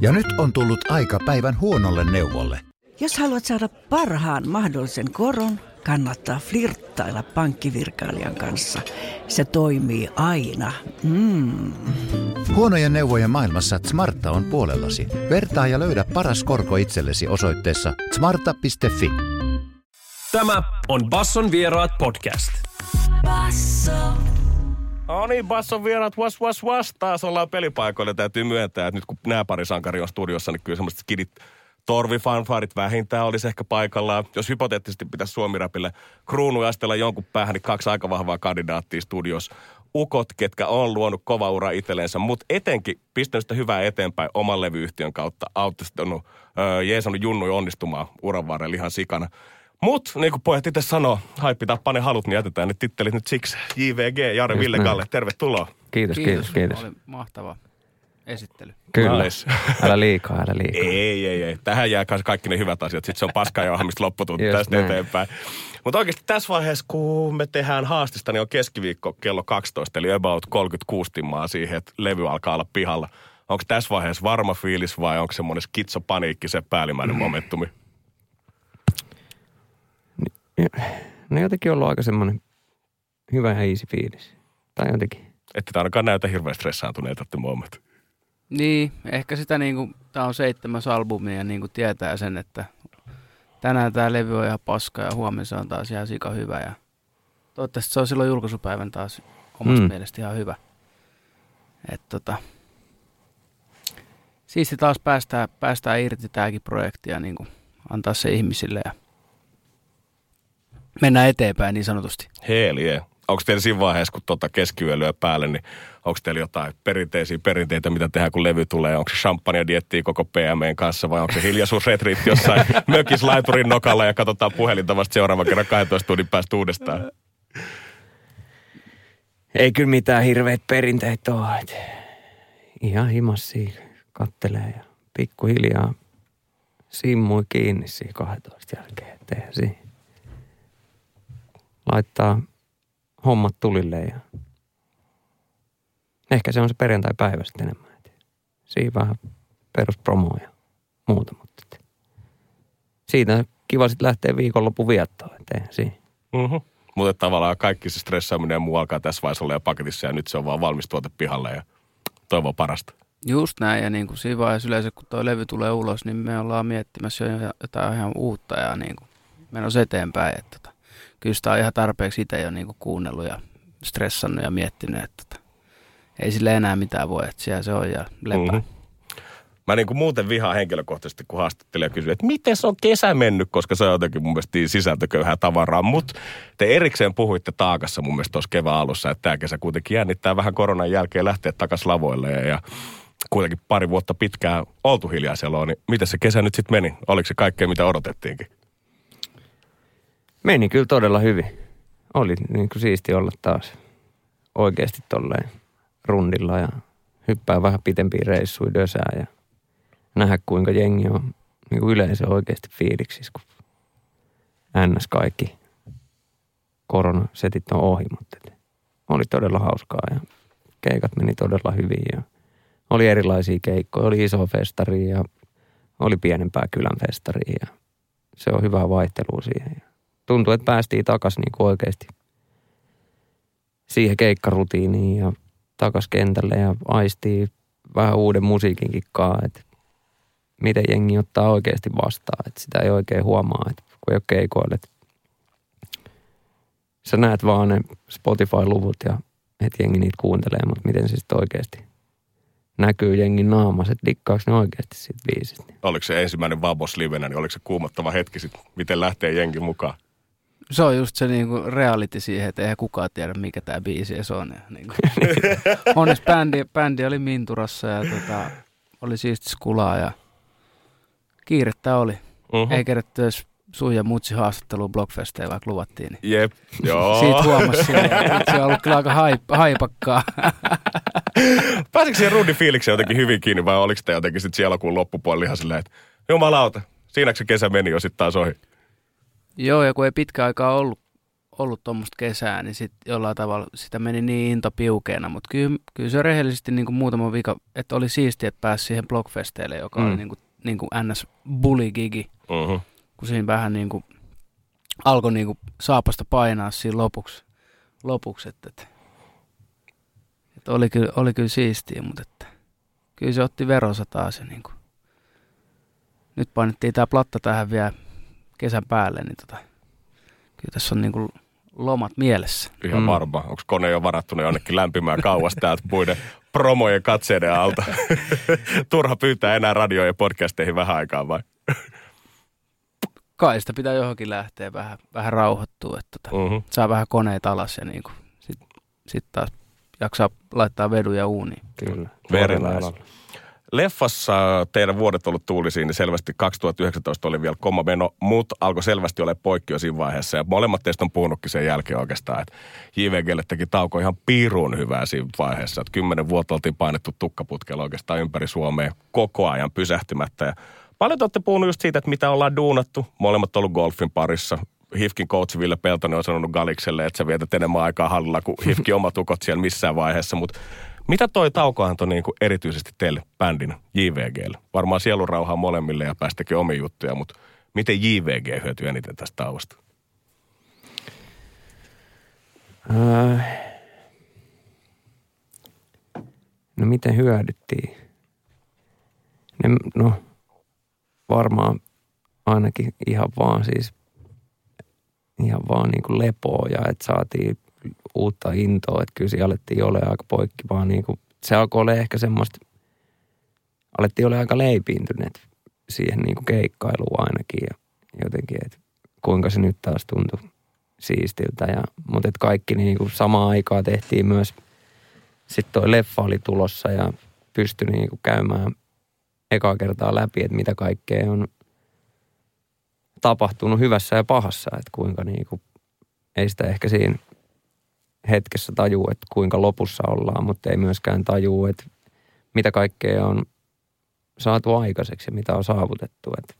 Ja nyt on tullut aika päivän huonolle neuvolle. Jos haluat saada parhaan mahdollisen koron, kannattaa flirttailla pankkivirkailijan kanssa. Se toimii aina. Mm. Huonojen neuvojen maailmassa Smarta on puolellasi. Vertaa ja löydä paras korko itsellesi osoitteessa smarta.fi. Tämä on Basson vieraat podcast. Basso. No niin, Basson vieraat, was, was, was. Taas ollaan pelipaikoilla. Täytyy myöntää, että nyt kun nämä pari sankari on studiossa, niin kyllä semmoiset skidit torvifanfaarit vähintään olisi ehkä paikallaan. Jos hypoteettisesti pitäisi Suomirapille kruunuastella jonkun päähän, niin kaksi aika vahvaa kandidaattia studiossa. Ukot, ketkä on luonut kova ura itsellensä, mutta etenkin pistänyt sitä hyvää eteenpäin oman levyyhtiön kautta, auttanut, öö, jeesannut junnui onnistumaan uran varrella ihan sikana. Mutta niin kuin pojat itse sanoo, haippi tappaa ne halut, niin jätetään ne tittelit nyt siksi. JVG, Jari Ville. Kalle, tervetuloa. Kiitos, kiitos, kiitos. Oli mahtava esittely. Kyllä. Nice. Älä liikaa, älä liikaa. Ei, ei, ei. Tähän jää kaikki ne hyvät asiat. Sitten se on paskaa ja ohjelmista lopputunti tästä näin. eteenpäin. Mutta oikeasti tässä vaiheessa, kun me tehdään haastista, niin on keskiviikko kello 12, eli about 36 timmaa siihen, että levy alkaa olla pihalla. Onko tässä vaiheessa varma fiilis vai onko semmoinen skitsopaniikki se päällimmäinen momentumi? No jotenkin ollut aika semmoinen hyvä ja easy fiilis. Tai jotenkin. Että tämä ainakaan näytä hirveän stressaantuneelta the moment. Niin, ehkä sitä niinku, tää on seitsemäs albumi ja niinku tietää sen, että tänään tää levy on ihan paska ja huomenna se on taas ihan sika hyvä ja toivottavasti se on silloin julkaisupäivän taas omasta Mm. mielestä ihan hyvä. Et tota, siisti taas päästään, päästään irti tääkin projekti ja niinku antaa se ihmisille ja mennään eteenpäin niin sanotusti. Hell yeah. Onko teillä siinä vaiheessa, kun tota keskiyö lyö päälle, niin onko teillä jotain perinteisiä perinteitä, mitä tehdään, kun levy tulee? Onko se champagne diettiä koko PMEn kanssa vai onko se hiljaisuusretriitti jossain mökis laiturin nokalla ja katsotaan puhelinta vasta seuraavan kerran 12 tunnin päästä uudestaan? Ei kyllä mitään hirveitä perinteitä ole. Et ihan himassia kattelee ja pikkuhiljaa simmui kiinni siinä 12 jälkeen. Eihän siinä. Laittaa hommat tulille ja ehkä se on se perjantai-päivä sitten enemmän. Siinä vähän peruspromoa ja muuta, mutta siitä kiva sitten lähteä viikonloppu viettoon. Et eihän siinä. Mm-hmm. Mutta tavallaan kaikki se stressaaminen ja muu alkaa tässä vaiheessa olla jo paketissa ja nyt se on vaan valmis tuote pihalle ja toivoo parasta. Just näin, ja niin kuin siinä vaiheessa yleensä, kun tuo levy tulee ulos, niin me ollaan miettimässä jo jotain ihan uutta ja niin kuin menossa eteenpäin. Että tota, kyllä sitä on ihan tarpeeksi itse jo niin kuunnellut ja stressannut ja miettinyt, että tota, ei sille enää mitään voi, että siellä se on ja lepää. Mhm. Mä niin kuin muuten vihaan henkilökohtaisesti, kun haastattelija kysyy, että miten se on kesä mennyt, koska se on jotenkin mun mielestä sisältököyhää tavaraa. Mutta te erikseen puhuitte taakassa mun mielestä tuossa kevään alussa, että tämä kesä kuitenkin jännittää vähän koronan jälkeen lähteä takaisin lavoille ja, kuitenkin pari vuotta pitkään oltu hiljaisella, niin miten se kesä nyt sitten meni? Oliko se kaikkea, mitä odotettiinkin? Meni kyllä todella hyvin. Oli niin kuin siisti olla taas oikeasti tolleen rundilla ja hyppää vähän pitempiä reissuja dösää ja nähdä kuinka jengi on niin kuin yleensä oikeasti fiiliksissä, kun ns. kaikki koronasetit on ohi, mutta oli todella hauskaa ja keikat meni todella hyvin ja oli erilaisia keikkoja. Oli iso festari ja oli pienempää kylän festari ja se on hyvää vaihtelua siihen. Ja tuntui, että päästiin takaisin niin oikeasti siihen keikkarutiiniin ja takas kentälle ja aistii vähän uuden musiikinkin kaa, että miten jengi ottaa oikeasti vastaan, että sitä ei oikein huomaa, että kun ei ole keikoilla, että sä näet vaan ne Spotify-luvut ja että jengi niitä kuuntelee, mutta miten se sitten oikeasti näkyy jengin naamassa, että dikkaako ne oikeasti siitä biisistä. Oliko se ensimmäinen Vabos livenä, niin oliko se kuumottava hetki sitten, miten lähtee jengi mukaan? Se on just se niinku reality siihen, että eihän kukaan tiedä, mikä tämä biisi edes on. Niinku. Onneksi bändi, bändi oli Minturassa ja tota, oli siisti skulaa ja kiirettä oli. Uh-huh. Ei kerätty edes sun ja mutsi haastattelua Blockfesteillä, vaikka luvattiin. Niin Jep, joo. Siitä huomasi että se on ollut kyllä aika haip, haipakkaa. Pääsikö siihen rundin fiilikseen jotenkin hyvin kiinni vai oliko te jotenkin sitten siellä kuun loppupuolella ihan silleen, että jumalauta, siinäkö se kesä meni jo sitten taas ohi? Joo, ja kun ei pitkä aikaa ollut, ollut tuommoista kesää, niin sit jollain tavalla sitä meni niin into piukeena, mutta kyllä, kyllä se rehellisesti niin kuin muutama vika, että oli siistiä, että pääsi siihen blogfesteille, joka mm. oli niin kuin, niin kuin ns. bully-gigi, Mm-hmm. kun siinä vähän niin kuin alkoi niin kuin saapasta painaa siinä lopuksi, lopuksi että, että, että oli, kyllä, oli kyllä siistiä, mutta että, kyllä se otti veronsa taas ja niin kuin, nyt painettiin tämä platta tähän vielä kesän päälle, niin tota, kyllä tässä on niin kuin lomat mielessä. Ihan mm. varma. Onko kone jo varattuna jonnekin lämpimään kauas täältä muiden promojen katseiden alta? Turha pyytää enää radioon ja podcasteihin vähän aikaa vai? Kai sitä pitää johonkin lähteä vähän, vähän rauhoittua, että tota, Mm-hmm. saa vähän koneet alas ja niin kuin, sit, sit taas jaksaa laittaa veduja uuniin. Kyllä. Alalla. Leffassa teidän vuodet ollut tuulisiin, niin selvästi 2019 oli vielä koma meno, mutta alkoi selvästi olla poikki jo siinä vaiheessa. Ja molemmat teistä on puhunutkin sen jälkeen oikeastaan, että JVGlle teki tauko ihan piirun hyvää siinä vaiheessa. Että kymmenen vuotta oltiin painettu tukkaputkella oikeastaan ympäri Suomea koko ajan pysähtymättä. Ja paljon te olette puhunut just siitä, että mitä ollaan duunattu. Molemmat ollut golfin parissa. Hifkin coach Ville Peltonen on sanonut Galikselle, että sä vietät enemmän aikaa hallilla kuin Hifkin omat ukot siellä missään vaiheessa. Mutta mitä toi tauko antoi niin kuin erityisesti teille bändin JVGlle? Varmaan sielunrauhaa molemmille ja päästäkin omiin juttuja, mutta miten JVG hyötyy eniten tästä tauosta? Öö, no miten hyödyttiin? Ne, no varmaan ainakin ihan vaan siis ihan vaan niin kuin lepoa ja että saatiin uutta intoa, että kyllä siinä alettiin olemaan aika poikki vaan niin kuin, se alkoi olla ehkä semmoista, alettiin olla aika leipiintyneet siihen niin kuin keikkailuun ainakin ja jotenkin, että kuinka se nyt taas tuntui siistiltä. Ja, mutta et kaikki niin kuin samaan aikaan tehtiin myös, sitten toi leffa oli tulossa ja pystyi niin kuin käymään ekaa kertaa läpi, että mitä kaikkea on tapahtunut hyvässä ja pahassa, että kuinka niin kuin, ei sitä ehkä siinä hetkessä tajuu, että kuinka lopussa ollaan, mutta ei myöskään tajuu, että mitä kaikkea on saatu aikaiseksi ja mitä on saavutettu, että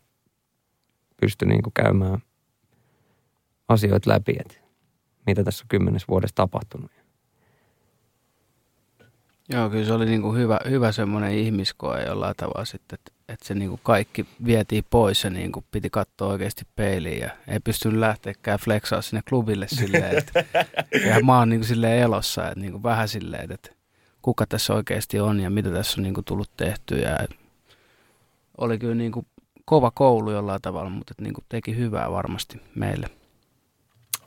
pystyi niin kuin käymään asioita läpi, että mitä tässä on kymmenes vuodessa tapahtunut. Joo, kyllä se oli niin kuin hyvä, hyvä semmoinen ihmiskoe jollain tavalla sitten, että, että se niin kuin kaikki vietiin pois ja niin kuin piti katsoa oikeasti peiliin ja ei pystynyt lähteäkään flexaa sinne klubille silleen, että ja mä oon niin kuin silleen elossa, että niin kuin vähän silleen, että kuka tässä oikeasti on ja mitä tässä on niin kuin tullut tehtyä ja oli kyllä niin kuin kova koulu jollain tavalla, mutta että niin kuin teki hyvää varmasti meille.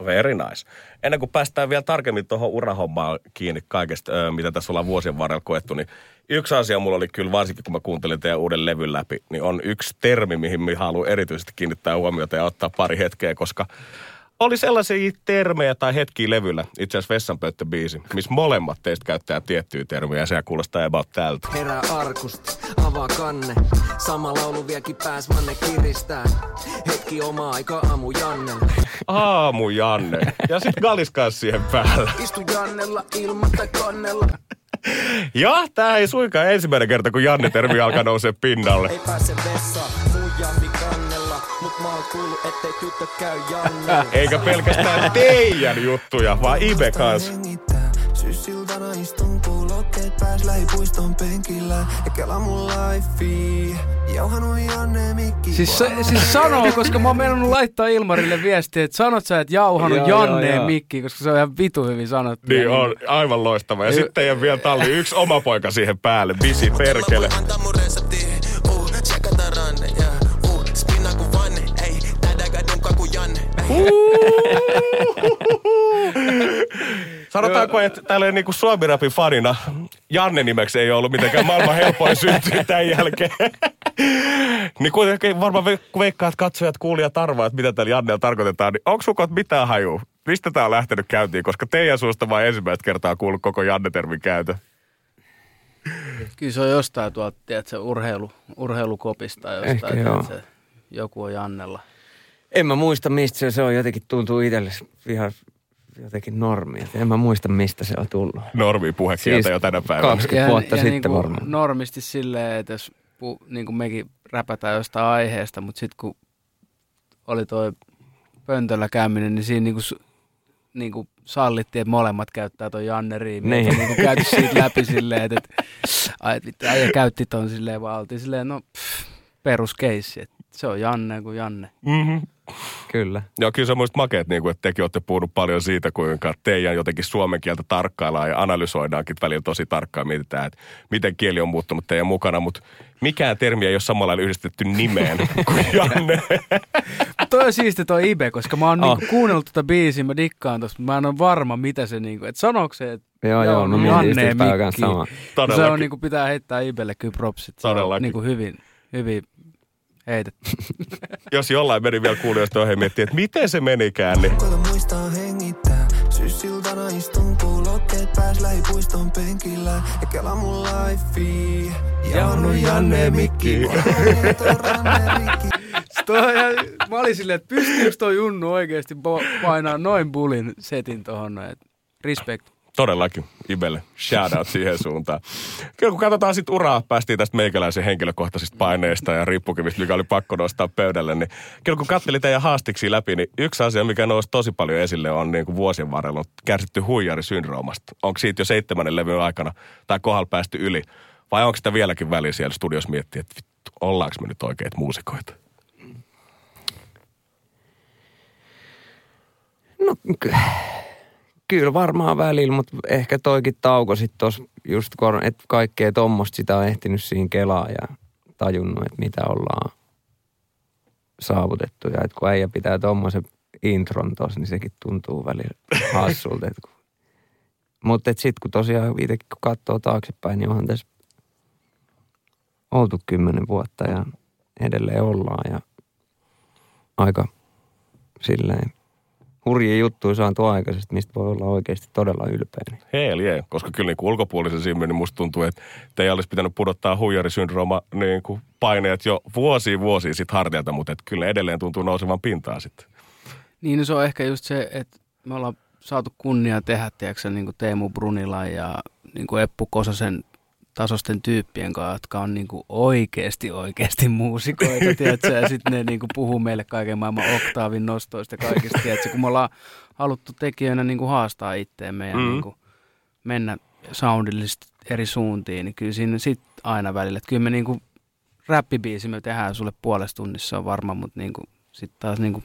Very nice. Ennen kuin päästään vielä tarkemmin tuohon urahommaan kiinni kaikesta, mitä tässä ollaan vuosien varrella koettu, niin yksi asia mulla oli kyllä, varsinkin kun mä kuuntelin teidän uuden levyn läpi, niin on yksi termi, mihin mä haluan erityisesti kiinnittää huomiota ja ottaa pari hetkeä, koska oli sellaisia termejä tai hetkiä levyllä, itse asiassa Vessanpöyttöbiisi, missä molemmat teistä käyttää tiettyjä termejä ja se kuulostaa about tältä. Herää arkusti, avaa kanne. Sama laulu vieläkin pääs manne kiristää. Hetki oma aika aamu Jannella. Aamu Janne. Ja sitten Galis siihen päällä. Istu Jannella ilmatta kannella. Ja tää ei suinkaan ensimmäinen kerta, kun Janne-termi alkaa nousee pinnalle. Ei pääse vessaan, mun jammi kannella. Mut mä oon kuullut, ettei tyttö käy Jannella. Eikä pelkästään teidän juttuja, vaan Ibe kanssa. Hengittää. Syyssiltana istun kuulokkeet pääs lähipuiston penkillä. Ja kela mun lifei. Jauhanut Janne mikki. Siis, se, siis sanoo, koska mä oon mennyt laittaa Ilmarille viestiä, että sanot sä, että jauhanut Joo, joo, Janneen joo. mikki, koska se on ihan vitu hyvin sanottu. Niin Ja on, aivan loistava. Ja sitten teidän vielä talli yksi oma poika siihen päälle, bisi perkele. Sanotaanko, että tällä niinku Suomi-rapin fanina Janne nimeksi ei ollut mitenkään maailman helpoin syntyä tämän jälkeen. niin kuitenkin varmaan veikkaat katsojat, kuulijat arvaa, että mitä tällä Jannella tarkoitetaan, niin onko sukot mitään hajua? Mistä tämä on lähtenyt käyntiin? Koska teidän suusta vaan ensimmäistä kertaa kuullut koko Janne-termin käytön. Kyllä se on jostain tuolta, tiedätkö, urheilu, urheilukopista jostain, Ehkä joo. tiedätkö, joku on Jannella. En mä muista, mistä se, se on jotenkin tuntuu itselle ihan jotenkin normi. Et En mä muista, mistä se on tullut. Normi puhekieltä Siis jo tänä päivänä. 20 vuotta sitten niinku varmaan. normisti silleen, että jos pu, niin kuin mekin räpätään jostain aiheesta, mutta sitten kun oli toi pöntöllä käyminen, niin siinä niin kuin niin kuin sallittiin, että molemmat käyttää ton Janne Riimi. Niin. Niin. niin kuin käyty siitä läpi silleen, että, että, ai, vittu, äijä käytti ton silleen, vaan oltiin silleen, no pff, peruskeissi, että se on Janne kuin Janne. Mm-hmm. Kyllä. Joo, kyllä se on muista makeet, niin kuin, että tekin olette puhunut paljon siitä, kuinka teidän jotenkin suomen kieltä tarkkaillaan ja analysoidaankin välillä tosi tarkkaan. Mietitään, että miten kieli on muuttunut teidän mukana, mutta mikään termi ei ole samalla lailla yhdistetty nimeen kuin Janne. Toi on siisti toi Ibe, koska mä oon Oh. niinku kuunnellut tota biisiä, mä dikkaan tosta, mä en ole varma, mitä se niinku, että sanooko se, että Joo, joo, no Janne ja Mikki. sama. se on niinku, pitää heittää Ibelle kyllä propsit. Se on Todellakin. niinku hyvin, hyvin heitetty. Jos jollain meni vielä kuulijoista ohi miettiä, että miten se menikään, niin muistaa hengittää. Syssiltana istun kuulokkeet pääs lähipuiston penkillä. Ja kela mun lifei. Ja on Janne ja Mikki. toi mä olin silleen, että pystyykö toi Junnu oikeasti painaa noin bulin setin tohon että Respect. Todellakin Ibelle shout out siihen suuntaan. Kyllä kun katsotaan sitten uraa, päästiin tästä meikäläisen henkilökohtaisista paineista ja rippukivistä, mikä oli pakko nostaa pöydälle, niin kyllä kun katselin teidän haastiksi läpi, niin yksi asia, mikä nousi tosi paljon esille, on niin kuin vuosien varrella on kärsitty huijarisyndroomasta. Onko siitä jo seitsemännen levyn aikana tai kohdalla päästy yli? Vai onko sitä vieläkin väliä siellä studiossa miettiä, että vittu, ollaanko me nyt oikeita muusikoita? No kyllä varmaan välillä, mutta ehkä toikin tauko sitten tuossa just, että kaikkea tuommoista sitä on ehtinyt siinä kelaa ja tajunnut, että mitä ollaan saavutettu. Ja että kun äijä pitää tuommoisen intron tuossa, niin sekin tuntuu välillä hassulta. kun- Mutta sitten kun tosiaan itsekin kun katsoo taaksepäin, niin onhan tässä oltu kymmenen vuotta ja edelleen ollaan ja aika silleen hurjia juttuja saatu aikaisesti, mistä voi olla oikeasti todella ylpeä. Hell yeah, koska kyllä niin ulkopuolisen silmin niin musta tuntuu, että teidän olisi pitänyt pudottaa huijarisyndrooma niin kuin paineet jo vuosia vuosia sitten hartialta, mutta et kyllä edelleen tuntuu nousevan pintaan sitten. Niin no se on ehkä just se, että me ollaan saatu kunnia tehdä, tiedätkö, niin kuin Teemu Brunilan ja niin kuin Eppu Kososen tasosten tyyppien kanssa, jotka on niin kuin oikeasti, oikeasti muusikoita, tiedätkö, ja sitten ne niin kuin puhuu meille kaiken maailman oktaavin nostoista ja kaikista, tiedätkö, kun me ollaan haluttu tekijöinä niin kuin haastaa itteemme ja Mm. mm. niin kuin mennä soundillisesti eri suuntiin, niin kyllä siinä sit aina välillä, että kyllä me niin kuin räppibiisi me tehdään sulle puolessa tunnissa on varma, mutta niin kuin, sitten taas niin kuin,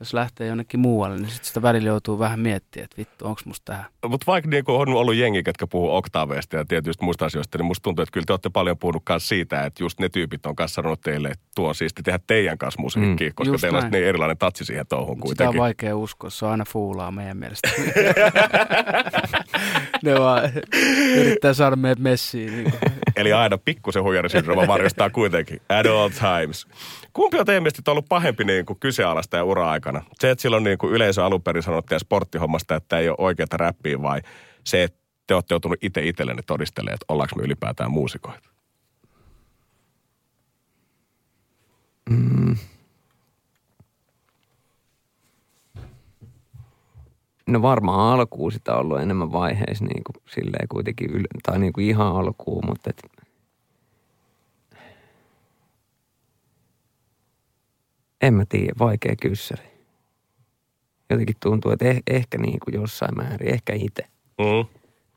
jos lähtee jonnekin muualle, niin sitten sitä välillä joutuu vähän miettimään, että vittu, onko musta tähän. Mutta vaikka niin on ollut jengi, ketkä puhuu oktaaveista ja tietysti muista asioista, niin musta tuntuu, että kyllä te olette paljon puhunut myös siitä, että just ne tyypit on kanssa sanonut teille, että tuo on siisti tehdä teidän kanssa musiikkia, Mm. koska Just teillä on näin. niin erilainen tatsi siihen touhun Sitä on kuitenkin. vaikea uskoa, se on aina fuulaa meidän mielestä. ne vaan yrittää saada meidät messiin. Niin. Eli aina pikkusen huijarisyndrooma varjostaa kuitenkin. At all times. Kumpi on teidän mielestä ollut pahempi niin kuin kysealasta ja ura-aikana? Se, että silloin niin kuin yleisö alun perin sanottiin sporttihommasta, että ei ole oikeata räppiä vai se, että te olette joutunut itse itsellenne todistelemaan, että ollaanko me ylipäätään muusikoita? No varmaan alkuun sitä on ollut enemmän vaiheissa niin kuin silleen kuitenkin, yle, tai niin kuin ihan alkuun, mutta et, en mä tiedä, vaikea kyssäri. Jotenkin tuntuu, että eh, ehkä niin kuin jossain määrin, ehkä itse Mm.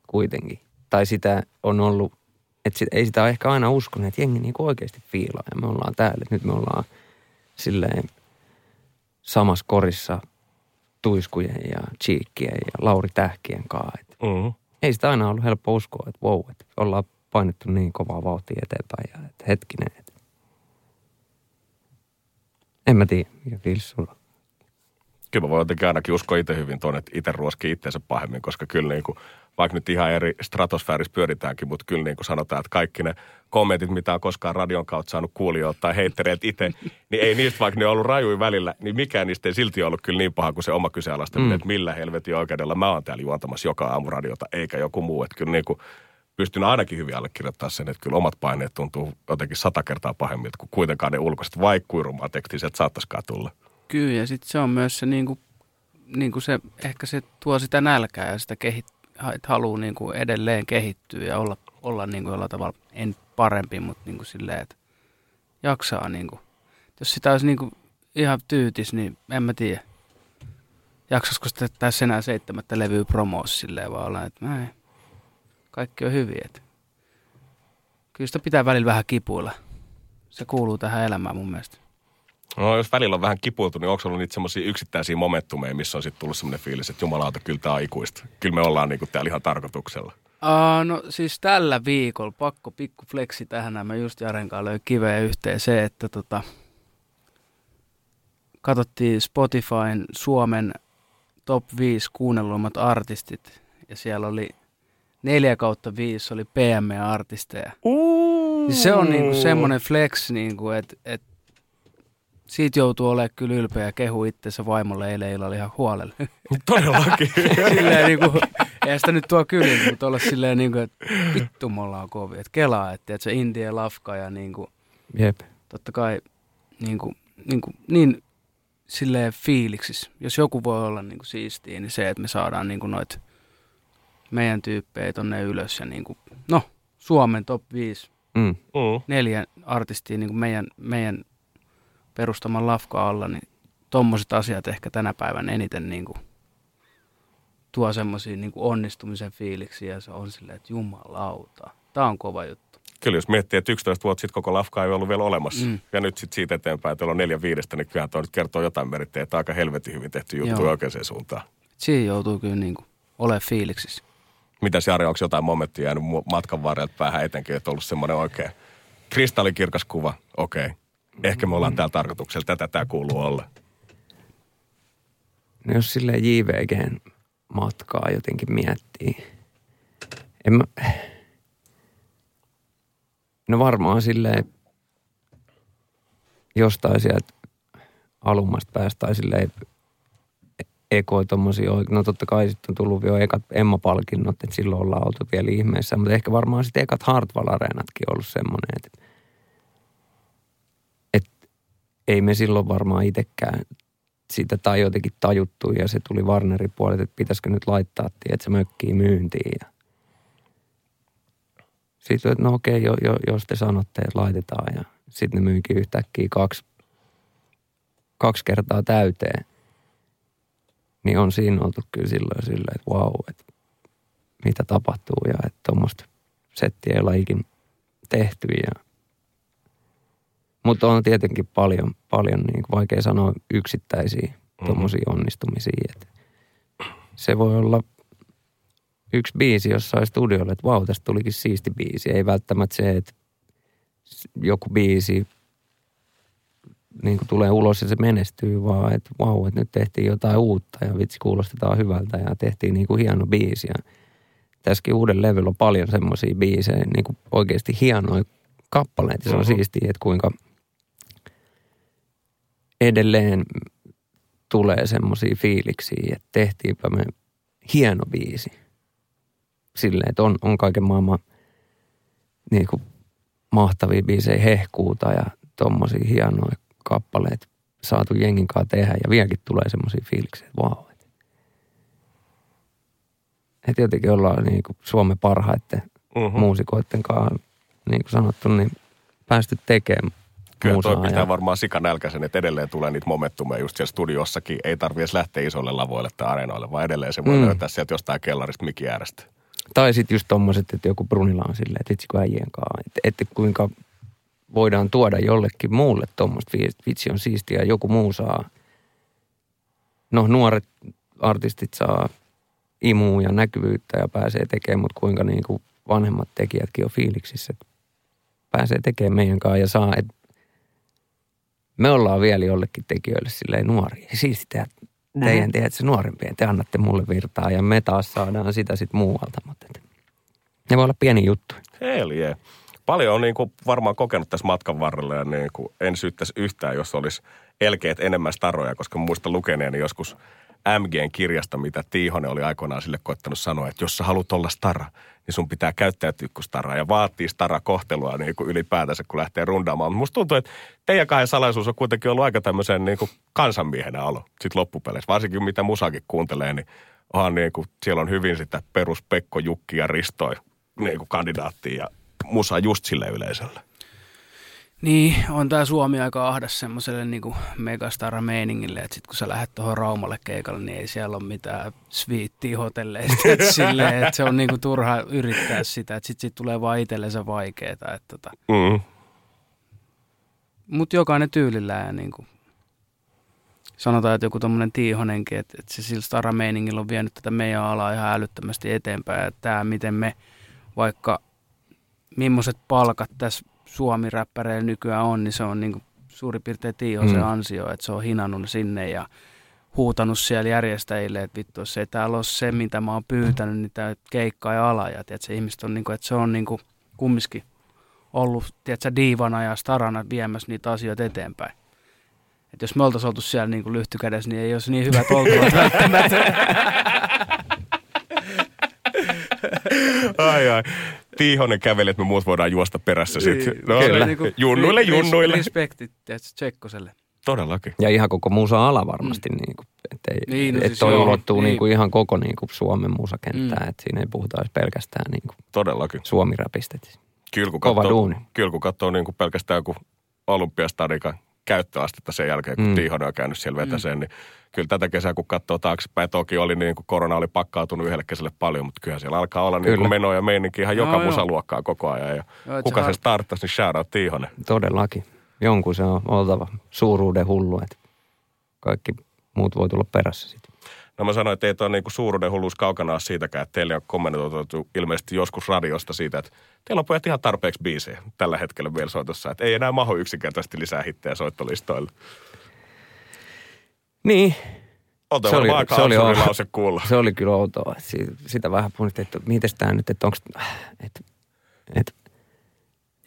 kuitenkin. Tai sitä on ollut, että sit, ei sitä ole ehkä aina uskonut, että jengi niin kuin oikeasti fiilaa ja me ollaan täällä. Nyt me ollaan silleen samassa korissa tuiskujen ja Cheekkien ja Lauri Tähkien kanssa. Mm. ei sitä aina ollut helppo uskoa, että wow, että ollaan painettu niin kovaa vauhtia eteenpäin ja että hetkinen. Että en mä tiedä, mikä fiilis sulla. Kyllä mä voin jotenkin ainakin uskoa itse hyvin tuonne, että itse ruoskii itseensä pahemmin, koska kyllä niin kuin, vaikka nyt ihan eri stratosfäärissä pyöritäänkin, mutta kyllä niin kuin sanotaan, että kaikki ne kommentit, mitä on koskaan radion kautta saanut kuulijoilta tai heittereiltä itse, niin ei niistä, vaikka ne on ollut rajuja välillä, niin mikään niistä ei silti ollut kyllä niin paha kuin se oma kyseenalaistaminen, Mm. että millä helvetin oikeudella mä oon täällä juontamassa joka aamu radiota, eikä joku muu. Että kyllä niin kuin, pystyn ainakin hyvin allekirjoittamaan sen, että kyllä omat paineet tuntuu jotenkin sata kertaa pahemmilta kuin kuitenkaan ne ulkoiset, vaikka tekstiä sieltä saattaisikaan tulla. Kyllä, ja sitten se on myös se, niin kuin, niin kuin se, ehkä se tuo sitä nälkää ja sitä kehit, että haluaa niin kuin edelleen kehittyä ja olla, olla niin kuin jollain tavalla, en parempi, mutta niin kuin silleen, että jaksaa niin kuin. Jos sitä olisi niin kuin ihan tyytis, niin en mä tiedä. jaksaisiko sitä tässä enää seitsemättä levyä promoos silleen vaan olla, että mä ei, kaikki on hyviä. Et. Kyllä sitä pitää välillä vähän kipuilla. Se kuuluu tähän elämään mun mielestä. No jos välillä on vähän kipuiltu, niin onko ollut niitä semmoisia yksittäisiä momentumeja, missä on sitten tullut semmoinen fiilis, että jumalauta, kyllä tämä on ikuista. Kyllä me ollaan niinku täällä ihan tarkoituksella. Uh, no siis tällä viikolla, pakko pikku fleksi tähän, mä just Jaren kanssa löin kiveä yhteen se, että tota, katsottiin Spotifyn Suomen top 5 kuunnelluimmat artistit ja siellä oli 4 kautta 5 oli PME-artisteja. Uh. Se on niinku semmoinen flex, niinku, että et, siitä joutuu olemaan kyllä ylpeä ja kehu itsensä vaimolle eilen illalla ihan huolella. Todellakin. silleen niinku, ei sitä nyt tuo kyllä, mutta olla silleen niinku, että vittu me ollaan kovia. Että kelaa, että et se India lafka ja niinku, Jep. totta kai niinku, niinku, niin silleen fiiliksis. Jos joku voi olla niinku siistiä, niin se, että me saadaan niinku noit meidän tyyppejä tonne ylös ja niinku, no, Suomen top 5, Mm. Mm. neljä artistia niinku meidän, meidän perustaman lafka alla, niin tommoset asiat ehkä tänä päivänä eniten niinku tuo semmoisia niinku onnistumisen fiiliksiä ja se on silleen, että jumalauta, tää on kova juttu. Kyllä jos miettii, että 11 vuotta sitten koko lafka ei ollut vielä olemassa. Mm. Ja nyt sitten siitä eteenpäin, että on neljä viidestä, niin kyllähän toi nyt kertoo jotain merittejä, että aika helvetin hyvin tehty juttu Joo. oikeaan suuntaan. Siinä joutuu kyllä niinku olemaan fiiliksissä. Mitäs Jari, onko jotain momenttia jäänyt matkan varrelta päähän etenkin, että ollut semmoinen oikein kristallikirkas kuva? Okei. Okay. Ehkä me ollaan täällä tarkoituksella, tätä tämä kuuluu olla. No jos silleen JVGn matkaa jotenkin miettii. En mä... No varmaan silleen jostain sieltä alummasta päästä tai silleen ekoi tommosia, no totta kai sitten on tullut jo ekat Emma-palkinnot, että silloin ollaan oltu vielä ihmeessä, mutta ehkä varmaan sitten ekat Hartwall-areenatkin ollut semmoinen, että, että ei me silloin varmaan itsekään sitä tai jotenkin tajuttu ja se tuli Warnerin puolelta, että pitäisikö nyt laittaa, että se mökkii myyntiin ja sitten, että no okei, jo, jo, jos te sanotte, että laitetaan ja sitten ne myykin yhtäkkiä kaksi, kaksi kertaa täyteen, niin on siinä oltu kyllä silloin silleen, että vau, että mitä tapahtuu ja että tuommoista settiä ei olla ikin tehty. Ja... Mutta on tietenkin paljon, paljon niin kuin vaikea sanoa yksittäisiä tuommoisia onnistumisia. Että se voi olla yksi biisi jossain studiolla, että vau, tästä tulikin siisti biisi. Ei välttämättä se, että joku biisi niin kuin tulee ulos ja se menestyy, vaan että vau, että nyt tehtiin jotain uutta ja vitsi kuulostetaan hyvältä ja tehtiin niin kuin hieno biisi. Ja tässäkin uuden levyllä on paljon semmoisia biisejä, niin kuin oikeasti hienoja kappaleita. Se on Mhm. siistiä, että kuinka edelleen tulee semmoisia fiiliksiä, että tehtiinpä me hieno biisi. Silleen, että on, on kaiken maailman niin kuin mahtavia biisejä, hehkuuta ja tommosia hienoja kappaleita saatu jengin kanssa tehdä ja vieläkin tulee semmoisia fiiliksiä, että vau. Wow, että, jotenkin ollaan niin kuin Suomen parhaiten Mm-hmm. muusikoiden kanssa, niin kuin sanottu, niin päästy tekemään Kyllä toi pistää ja- varmaan sikanälkäisen, että edelleen tulee niitä momentumeja just siellä studiossakin. Ei tarvitse edes lähteä isolle lavoille tai areenoille, vaan edelleen se voi Mm. mm. löytää sieltä jostain kellarista mikin äärestä. Tai sitten just tommoset, että joku Brunilla on silleen, että vitsi kun äijien kanssa. Että, että kuinka voidaan tuoda jollekin muulle tuommoista vitsi on siistiä ja joku muu saa. No nuoret artistit saa imua ja näkyvyyttä ja pääsee tekemään, mutta kuinka niin kuin vanhemmat tekijätkin on fiiliksissä, että pääsee tekemään meidän kanssa ja saa, että me ollaan vielä jollekin tekijöille silleen nuoria. Siisti tehdä teidän, tehdä se nuorempien, te annatte mulle virtaa ja me taas saadaan sitä sitten muualta, mutta et, ne voi olla pieni juttu. Hell yeah. Paljon on niin kuin varmaan kokenut tässä matkan varrella ja niin kuin en syyttäisi yhtään, jos olisi elkeet enemmän staroja, koska muista lukeneeni joskus MGn kirjasta, mitä Tiihonen oli aikoinaan sille koittanut sanoa, että jos sä haluat olla stara, niin sun pitää käyttäytyä kuin stara ja vaatii stara kohtelua niin kuin ylipäätänsä, kun lähtee rundaamaan. Musta tuntuu, että teidän kahden salaisuus on kuitenkin ollut aika tämmöisen niin kuin kansanmiehenä olo sit loppupeleissä. Varsinkin mitä musakin kuuntelee, niin onhan niin kuin, siellä on hyvin sitä perus Pekko, Jukki ja Ristoi niin kuin kandidaattia ja musa just sille yleisölle. Niin, on tää Suomi aika ahdas semmoiselle niinku megastara-meiningille, että sit kun sä lähdet tuohon Raumalle keikalle, niin ei siellä ole mitään sviittiä hotelleista. Et silleen, että se on niinku turha yrittää sitä, että sit, sit tulee vaan itsellensä vaikeeta. Että tota. Mm. Mutta jokainen tyylillään ja niinku, sanotaan, että joku tommonen Tiihonenkin, että, että se sillä stara-meiningillä on vienyt tätä meidän alaa ihan älyttömästi eteenpäin. Että tämä, miten me vaikka millaiset palkat tässä Suomi-räppäreillä nykyään on, niin se on niin suurin piirtein Tiihosen Mm. ansio, että se on hinannut sinne ja huutanut siellä järjestäjille, että vittu, jos ei täällä ole se, mitä mä oon pyytänyt, niin tää keikka ja ala. Ja tiedätkö, ihmiset on niin kuin, että se on niin kuin kumminkin ollut, tiedätkö, diivana ja starana viemässä niitä asioita eteenpäin. Että jos me oltaisiin oltu siellä niin kuin lyhtykädessä, niin ei olisi niin hyvät oltavat välttämättä. Ai ai. Tiihonen käveli, että me muut voidaan juosta perässä sitten. No, Kyllä. Niin kuin junnuille, junnuille. Respektit, tiedätkö, Tsekkoselle. Todellakin. Ja ihan koko musa-ala varmasti, mm. niin kuin, että ei, Niin, no et siis toi joo, ulottuu niin. niin. kuin ihan koko niin kuin Suomen musakenttään, Mm. että siinä ei puhuta edes pelkästään niin kuin Todellakin. suomi-räpistä. Et Kyllä kun katsoo. Kyllä kun katsoo niin kuin pelkästään joku olympiastadikan käyttöastetta sen jälkeen, kun Mm. mm. Tiihonen on käynyt siellä vetäseen, mm. niin kyllä tätä kesää kun katsoo taaksepäin, toki oli niin kuin korona oli pakkautunut yhdelle kesälle paljon, mutta kyllähän siellä alkaa olla niin Kyllä. kuin menoa ja meininki ihan joka No joo. musaluokkaa koko ajan. Ja Joo, kuka se har- starttasi, niin shout out Tiihonen. Todellakin. Jonkun se on oltava suuruuden hullu, että kaikki muut voi tulla perässä sitten. No mä sanoin, että ei tuo niinku suuruuden hulluus kaukana siitäkään, että teillä on kommentoitu ilmeisesti joskus radiosta siitä, että teillä on pojat ihan tarpeeksi biisejä tällä hetkellä vielä soitossa, että ei enää maho yksinkertaisesti lisää hittejä soittolistoille. Niin, On Se oli- aika se oli lause kuulla. se oli kyllä outoa. Sitä vähän puhuttiin, että miten tämä nyt, että onko, että, että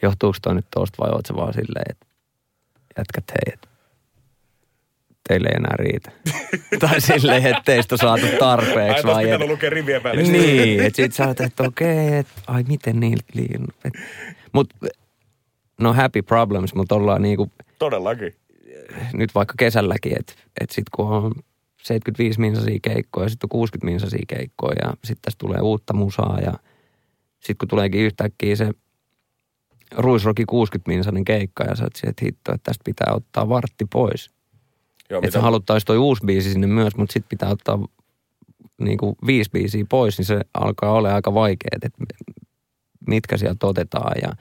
johtuuko toi nyt tosta vai oot se vaan silleen, että jätkät hei, että teille ei enää riitä. tai silleen, että teistä saatu tarpeeksi. Pitänyt et- lukea rivien välistä. Niin, että sit sä oot, että okei, että ai miten niin liian. Et, mut no happy problems, mutta ollaan niinku Todellakin. nyt vaikka kesälläkin, että et sit kun on 75 minsasia keikkoja, sitten on 60 minsasia keikkoja ja sitten tässä tulee uutta musaa ja sitten kun tuleekin yhtäkkiä se Ruisroki 60 minsainen keikka ja sä oot että hitto, että tästä pitää ottaa vartti pois. Joo, Että mitä, haluttaisiin toi uusi biisi sinne myös, mutta sitten pitää ottaa niin kuin viisi biisiä pois, niin se alkaa olla aika vaikeaa, että mitkä sieltä otetaan. Ja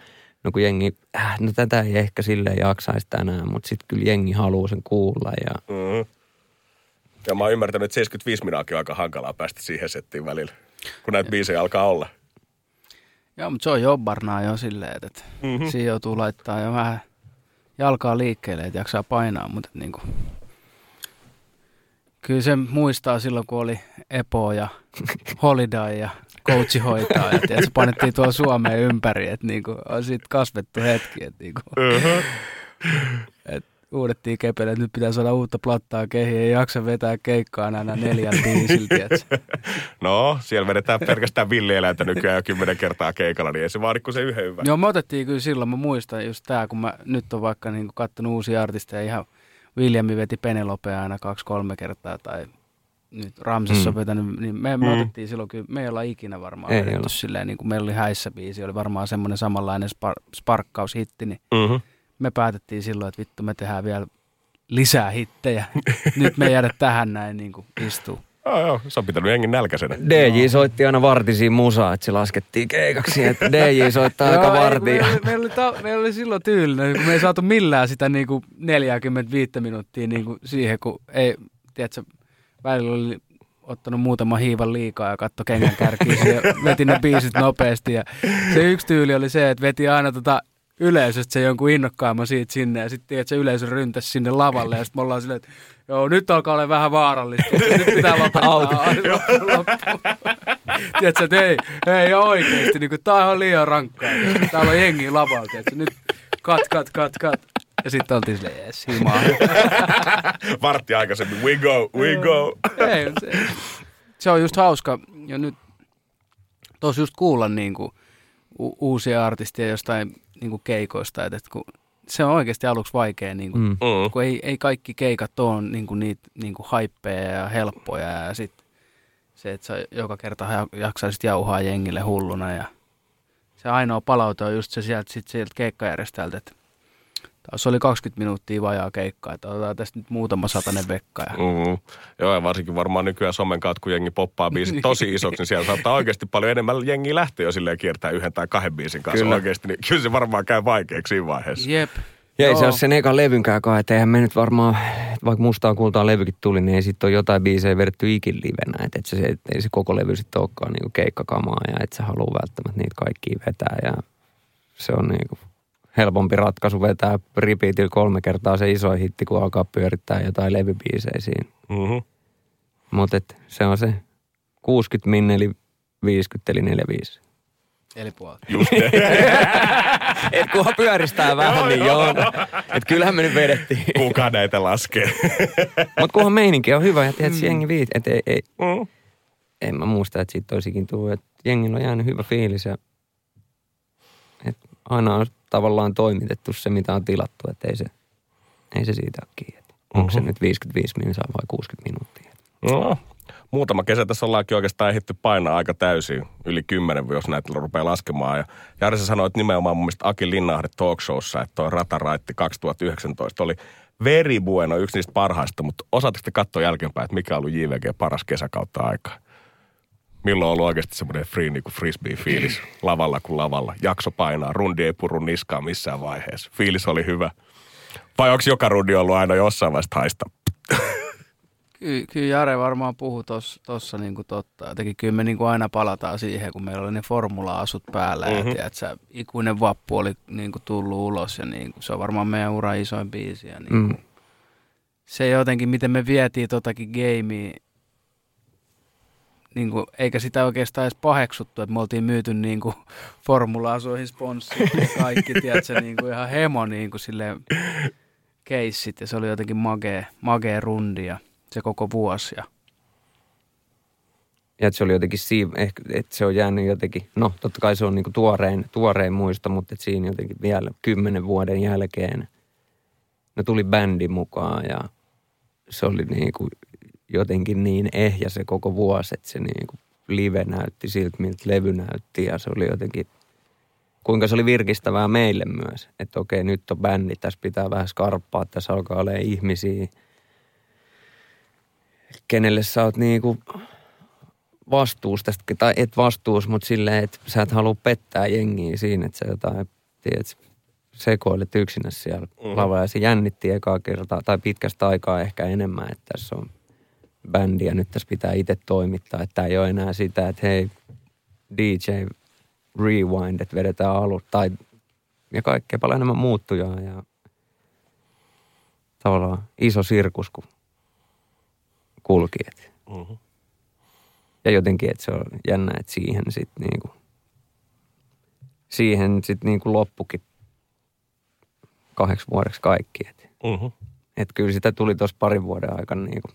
no kun jengi, äh, no tätä ei ehkä silleen jaksaisi tänään, mutta sitten kyllä jengi haluaa sen kuulla. Ja mm-hmm. ja mä oon ymmärtänyt, että 75 minaakin on aika hankalaa päästä siihen settiin välillä, kun näitä biisejä alkaa olla. Joo, mutta se on jobbarnaa jo silleen, että mm-hmm. siinä joutuu laittaa jo vähän jalkaa liikkeelle, että jaksaa painaa, mutta et niinku, kyllä se muistaa silloin, kun oli Epo ja Holiday ja coachi hoitaa, et se painettiin tuolla Suomeen ympäri, että niinku, on siitä kasvettu hetki, että niinku, et uudettiin kepelle, että nyt pitää saada uutta plattaa kehiin, ei jaksa vetää keikkaa aina neljän biisiltä, No, siellä vedetään pelkästään villieläintä nykyään jo kymmenen kertaa keikalla, niin ei se vaadi kuin se yhden hyvän. Joo, me otettiin kyllä silloin, mä muistan just tää, kun mä nyt on vaikka niin kattonut uusia artisteja, ihan Viljami veti Penelopea aina kaksi-kolme kertaa, tai nyt Ramses Mm. on vetänyt, niin me, me Mm. otettiin silloin kyllä, me ei olla ikinä varmaan Ei vedetty silleen, niin kuin meillä oli häissä biisi, oli varmaan semmoinen samanlainen spar, sparkkaushitti, niin Mm-hmm. me päätettiin silloin, että vittu me tehdään vielä lisää hittejä. nyt me ei jäädä tähän näin niin kuin istuu. Joo, joo, se on pitänyt jengin nälkäisenä. DJ soitti aina vartisiin musaa, että se laskettiin keikaksi, että DJ soittaa aika vartia. Meillä, oli- meillä, oli ta, meillä oli silloin tyylinen, kun me ei saatu millään sitä niin kuin 45 minuuttia niin kuin siihen, kun ei, tiedätkö, välillä oli ottanut muutama hiivan liikaa ja katto kengän kärkiin ja veti ne biisit nopeasti. Ja se yksi tyyli oli se, että veti aina tota yleisöstä se jonkun innokkaamman siitä sinne ja sitten tiedätkö, yleisö ryntäsi sinne lavalle ja sitten me ollaan silleen, että joo, nyt alkaa olla vähän vaarallista, nyt pitää lopettaa. Tiedätkö, että ei, ei oikeasti, niin kuin, tää on liian rankkaa. Täällä on jengi lavalla, tiedätkö, nyt kat, kat, kat, kat. Ja sitten oltiin silleen, jes, himaa. Vartti aikaisemmin, we go, we go. ei, se, se, on just hauska. Ja nyt tos just kuulla niin kuin, u- uusia artisteja jostain niin kuin keikoista, että, että kun se on oikeasti aluksi vaikea, niin kuin, Mm. Mm. kun ei, ei kaikki keikat ole niin kuin niitä niin kuin haippeja ja helppoja ja sitten se, että sä joka kerta ja- jaksaisit jauhaa jengille hulluna ja se ainoa palaute on just se sieltä, sit sieltä keikkajärjestäjältä, että Se oli 20 minuuttia vajaa keikkaa, että otetaan tästä nyt muutama satanen vekka. Ja... Mm. Joo, ja varsinkin varmaan nykyään somen kautta, kun jengi poppaa biisit tosi isoksi, niin siellä saattaa oikeasti paljon enemmän jengiä lähteä jo silleen kiertää yhden tai kahden biisin kanssa Kyllä. oikeasti. Niin kyllä se varmaan käy vaikeaksi siinä vaiheessa. Jep. Ja ei se ole sen ekan levynkään kai, että eihän me nyt varmaan, että vaikka mustaa kultaa levykin tuli, niin ei sitten ole jotain biisejä vedetty ikin livenä. Että et se, et ei se koko levy sitten olekaan niinku keikkakamaa ja et sä halua välttämättä niitä kaikkia vetää. Ja se on niinku helpompi ratkaisu vetää repeatillä kolme kertaa se iso hitti, kun alkaa pyörittää jotain levybiisejä siinä. Mm-hmm. Mutta se on se 60 minne eli 50 eli 45. Eli puolta. Et kunhan pyöristää vähän, niin joo. Et kyllähän me nyt vedettiin. Kuka näitä laskee? Mutta kunhan meininki on hyvä ja tiedät, mm. jengi viit. Et ei, ei, Mm. en mä muista, että siitä olisikin tullut. Että jengillä on jäänyt hyvä fiilis ja et aina on tavallaan toimitettu se, mitä on tilattu. Että ei se, ei se siitä ole kiinni. Onko se Mhm. nyt 55 minuuttia vai 60 minuuttia? No, muutama kesä tässä ollaankin oikeastaan ehditty painaa aika täysin, yli kymmenen, jos näitä rupeaa laskemaan. Ja Jari sä sanoit nimenomaan mun mielestä Aki Linnahde talk showssa, että tuo Rataraitti 2019 oli very bueno, yksi niistä parhaista, mutta osaatteko te katsoa jälkeenpäin, että mikä on ollut JVG paras kesäkautta aikaa? Milloin on ollut oikeasti semmoinen free, niin kuin frisbee-fiilis lavalla kuin lavalla. Jakso painaa, rundi ei puru niskaa missään vaiheessa. Fiilis oli hyvä. Vai onko joka rundi ollut aina jossain vaiheessa haista? Ky- kyllä Jare varmaan puhui tuossa tossa niinku totta. Jotenkin kyllä me niinku aina palataan siihen, kun meillä oli ne formula-asut päällä. Mm-hmm. Ja tiedät, sä, ikuinen vappu oli niinku tullut ulos ja niinku, se on varmaan meidän uran isoin biisi. Ja niinku, Mm. mm. Se jotenkin, miten me vietiin totakin gamea, niinku, eikä sitä oikeastaan edes paheksuttu, että me oltiin myyty niinku formula-asuihin sponssit ja kaikki, tiedätkö, niinku ihan hemo niinku silleen keissit ja se oli jotenkin magee, magee rundi ja se koko vuosi. Ja Ja että se oli jotenkin siinä, ehkä, että se on jäänyt jotenkin, no totta kai se on niinku tuorein, tuorein muisto, mutta että siinä jotenkin vielä kymmenen vuoden jälkeen ne tuli bändi mukaan ja se oli niinku jotenkin niin ehjä se koko vuosi, että se niinku live näytti siltä, miltä levy näytti ja se oli jotenkin, kuinka se oli virkistävää meille myös, että okei nyt on bändi, tässä pitää vähän skarppaa, tässä alkaa olla ihmisiä, kenelle sä oot niinku vastuus tästä, tai et vastuus, mutta silleen, että sä et halua pettää jengiä siinä, että sä jotain, tiedät, sekoilet yksinä siellä mm-hmm. lavalla. Ja se jännitti ekaa kertaa, tai pitkästä aikaa ehkä enemmän, että tässä on bändi ja nyt tässä pitää itse toimittaa. Että ei ole enää sitä, että hei, DJ rewind, että vedetään alut, tai ja kaikkea paljon enemmän muuttujaa ja tavallaan iso sirkus, kun kulki. Että Mm-hmm. ja jotenkin, että se on jännä, että siihen sitten niinku, siihen sitten niinku loppukin kahdeksi vuodeksi kaikki. Että Mm-hmm. et kyllä sitä tuli tuossa parin vuoden aikana niinku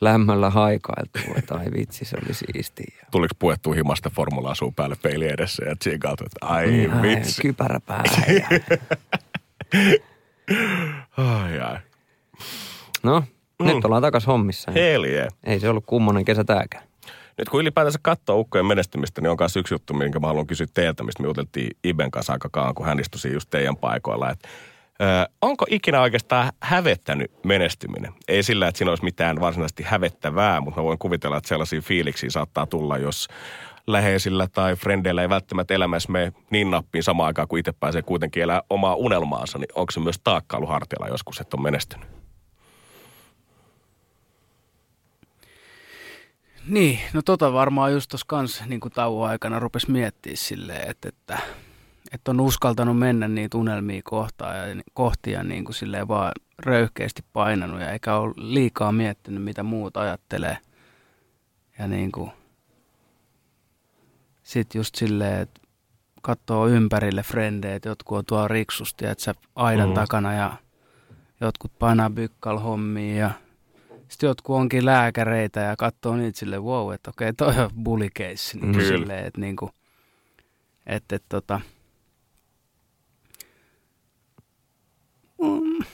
lämmöllä haikailtua, että ai vitsi, se oli siistiä. Tuliko puettua himasta formula asuu päälle peili edessä ja tsiikailtu, että ai Niin, ai, vitsi. Kypärä päähän. Ja... Ai, ai. No, Mm. nyt ollaan takas hommissa. Hell yeah. Ei se ollut kummonen kesä tääkään. Nyt kun ylipäätänsä katsoo ukkojen menestymistä, niin on myös yksi juttu, minkä mä haluan kysyä teiltä, mistä me juteltiin Iben kanssa aika kauan, kun hän istui just teidän paikoilla. Et, ö, onko ikinä oikeastaan hävettänyt menestyminen? Ei sillä, että siinä olisi mitään varsinaisesti hävettävää, mutta mä voin kuvitella, että sellaisia fiiliksiä saattaa tulla, jos läheisillä tai frendeillä ei välttämättä elämässä mene niin nappiin samaan aikaan, kun itse pääsee kuitenkin elää omaa unelmaansa, niin onko se myös taakkailu hartialla joskus, että on menestynyt? Niin, no tota varmaan just tuossa kans niin kuin tauon aikana rupesi miettiä silleen, että, että, että on uskaltanut mennä niitä unelmia kohtaan ja kohti ja niin kuin silleen vaan röyhkeästi painanut ja eikä ole liikaa miettinyt, mitä muut ajattelee. Ja niin kuin, sit just silleen, että katsoo ympärille frendejä, että jotkut on tuolla riksusti, että sä aidan Mm. mm. takana ja jotkut painaa bykkal hommia ja sitten jotkut onkin lääkäreitä ja katsoo niitä silleen, wow, että okei, toi on bully case. Niin Kyllä. silleen, että niinku, että, että tota, mm.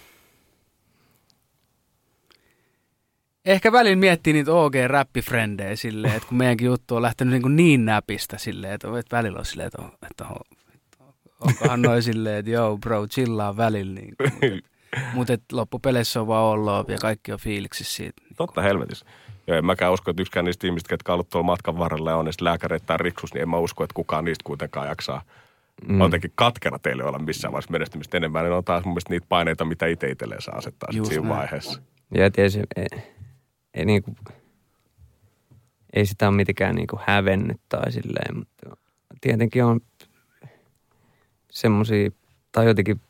Ehkä välillä miettii niitä OG-räppifrendejä silleen, että kun meidänkin juttu on lähtenyt niin, niin näpistä silleen, että, välillä on silleen, että, on- että on, onkohan noin silleen, että joo bro, chillaa välillä. Niin Mutta loppupeleissä on vaan ollut ja kaikki on fiiliksissä siitä. Totta helvetissä. Joo, en mäkään usko, että yksikään niistä ihmistä, ketkä on ollut tuolla matkan varrella ja on edes lääkäreitä tai riksus, niin en mä usko, että kukaan niistä kuitenkaan jaksaa mm. on jotenkin katkera teille olla missään vaiheessa menestymistä enemmän. Ne on taas mun mielestä niitä paineita, mitä itse itselleen saa asettaa Just siinä näin. vaiheessa. Ja tietysti ei, ei, niinku, ei sitä ole mitenkään niinku hävennyt tai silleen, mutta tietenkin on semmosia, tai jotenkin,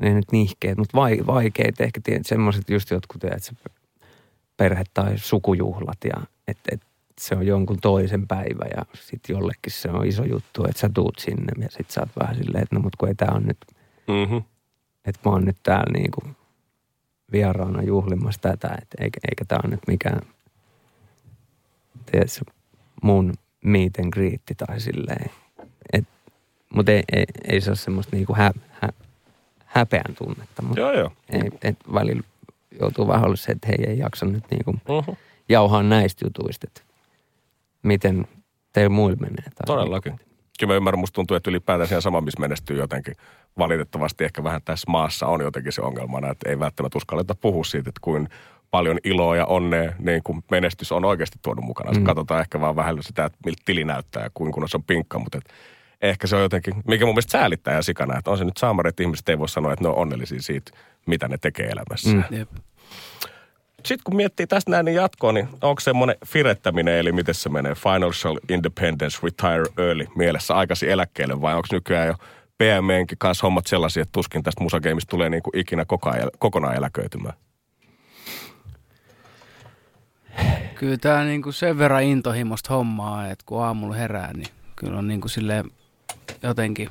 ne nyt nihkeet, mutta vai, vaikeita ehkä semmoiset just jotkut, että se perhe- tai sukujuhlat ja että et, se on jonkun toisen päivä ja sitten jollekin se on iso juttu, että sä tuut sinne ja sitten sä oot vähän silleen, että no mut kun ei tää on nyt Mm-hmm. että mä oon nyt täällä niinku vieraana juhlimassa tätä, et eikä, eikä tää ole nyt mikään, tiedätkö, mun meet and greet tai silleen. Et, mut ei, ei, ei se ole semmoista niinku hä, hä, häpeän tunnetta, mutta Joo, joo. ei, et välillä joutuu vähän olla se, että hei ei jaksa nyt niinku Mm-hmm. jauhaa näistä jutuista, että miten teillä muilla menee. Tai Todellakin. Kyllä mä ymmärrän, musta tuntuu, että ylipäätään siinä sama, missä menestyy jotenkin. Valitettavasti ehkä vähän tässä maassa on jotenkin se ongelmana, että ei välttämättä uskalleta puhua siitä, että kuin paljon iloa ja onnea niin kuin menestys on oikeasti tuonut mukana. Mm. Katsotaan ehkä vaan vähän sitä, että miltä tili näyttää ja kuinka kunnossa on pinkka, mutta et ehkä se on jotenkin, mikä mun mielestä säälittää ja sikana, että on se nyt saamari, että ihmiset ei voi sanoa, että ne on onnellisia siitä, mitä ne tekee elämässä. Mm. Jep. Sitten kun miettii tästä näin niin jatkoon, niin onko semmoinen firettäminen, eli miten se menee, financial independence, retire early, mielessä aikaisin eläkkeelle, vai onko nykyään jo PMNkin kanssa hommat sellaisia, että tuskin tästä musageimista tulee niin kuin ikinä koko ajan, kokonaan eläköitymään? Kyllä tämä niinku sen verran intohimosta hommaa, että kun aamulla herää, niin kyllä on niinku silleen jotenkin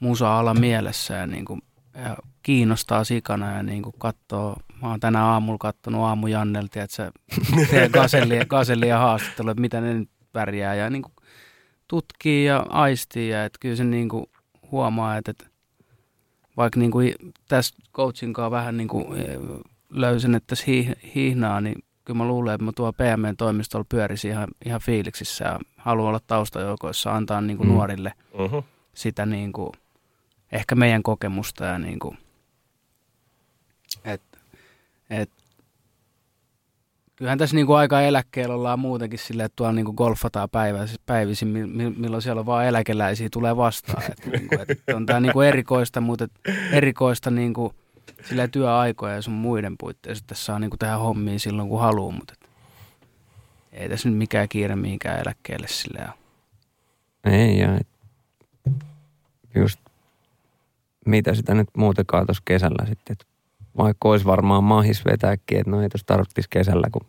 musa-ala mielessä ja, niinku, ja kiinnostaa sikana ja niinku katsoo. Mä oon tänä aamulla kattonut aamu Jannelta, että se tekee gasellia, gasellia haastattelua, että mitä ne nyt pärjää ja niinku tutkii ja aistii ja että kyllä se niinku huomaa, että, että vaikka niinku i- tässä coachin kanssa vähän niinku eh, löysin, että tässä hih- hihnaa, niin kyllä mä luulen, että mä tuolla PMN-toimistolla pyörisin ihan, ihan fiiliksissä ja haluan olla taustajoukoissa, antaa niinku Mm. nuorille Mm-hmm. sitä niinku, ehkä meidän kokemusta ja niinku, et, et, kyllähän tässä niinku aika eläkkeellä ollaan muutenkin silleen, että tuolla niinku golfataan päiväisin, päivisin, mi- mi- milloin siellä on vaan eläkeläisiä tulee vastaan. Et, niinku, et on tämä niinku erikoista, mutta erikoista niinku, silleen työaikoja ja sun muiden puitteissa, tässä saa niinku tehdä hommia silloin kun haluaa, mutta et, ei tässä nyt mikään kiire mihinkään eläkkeelle ole. Ei, ja just mitä sitä nyt muutenkaan tuossa kesällä sitten, että vaikka olisi varmaan mahis vetääkin, että no ei tuossa tarvitsisi kesällä, kun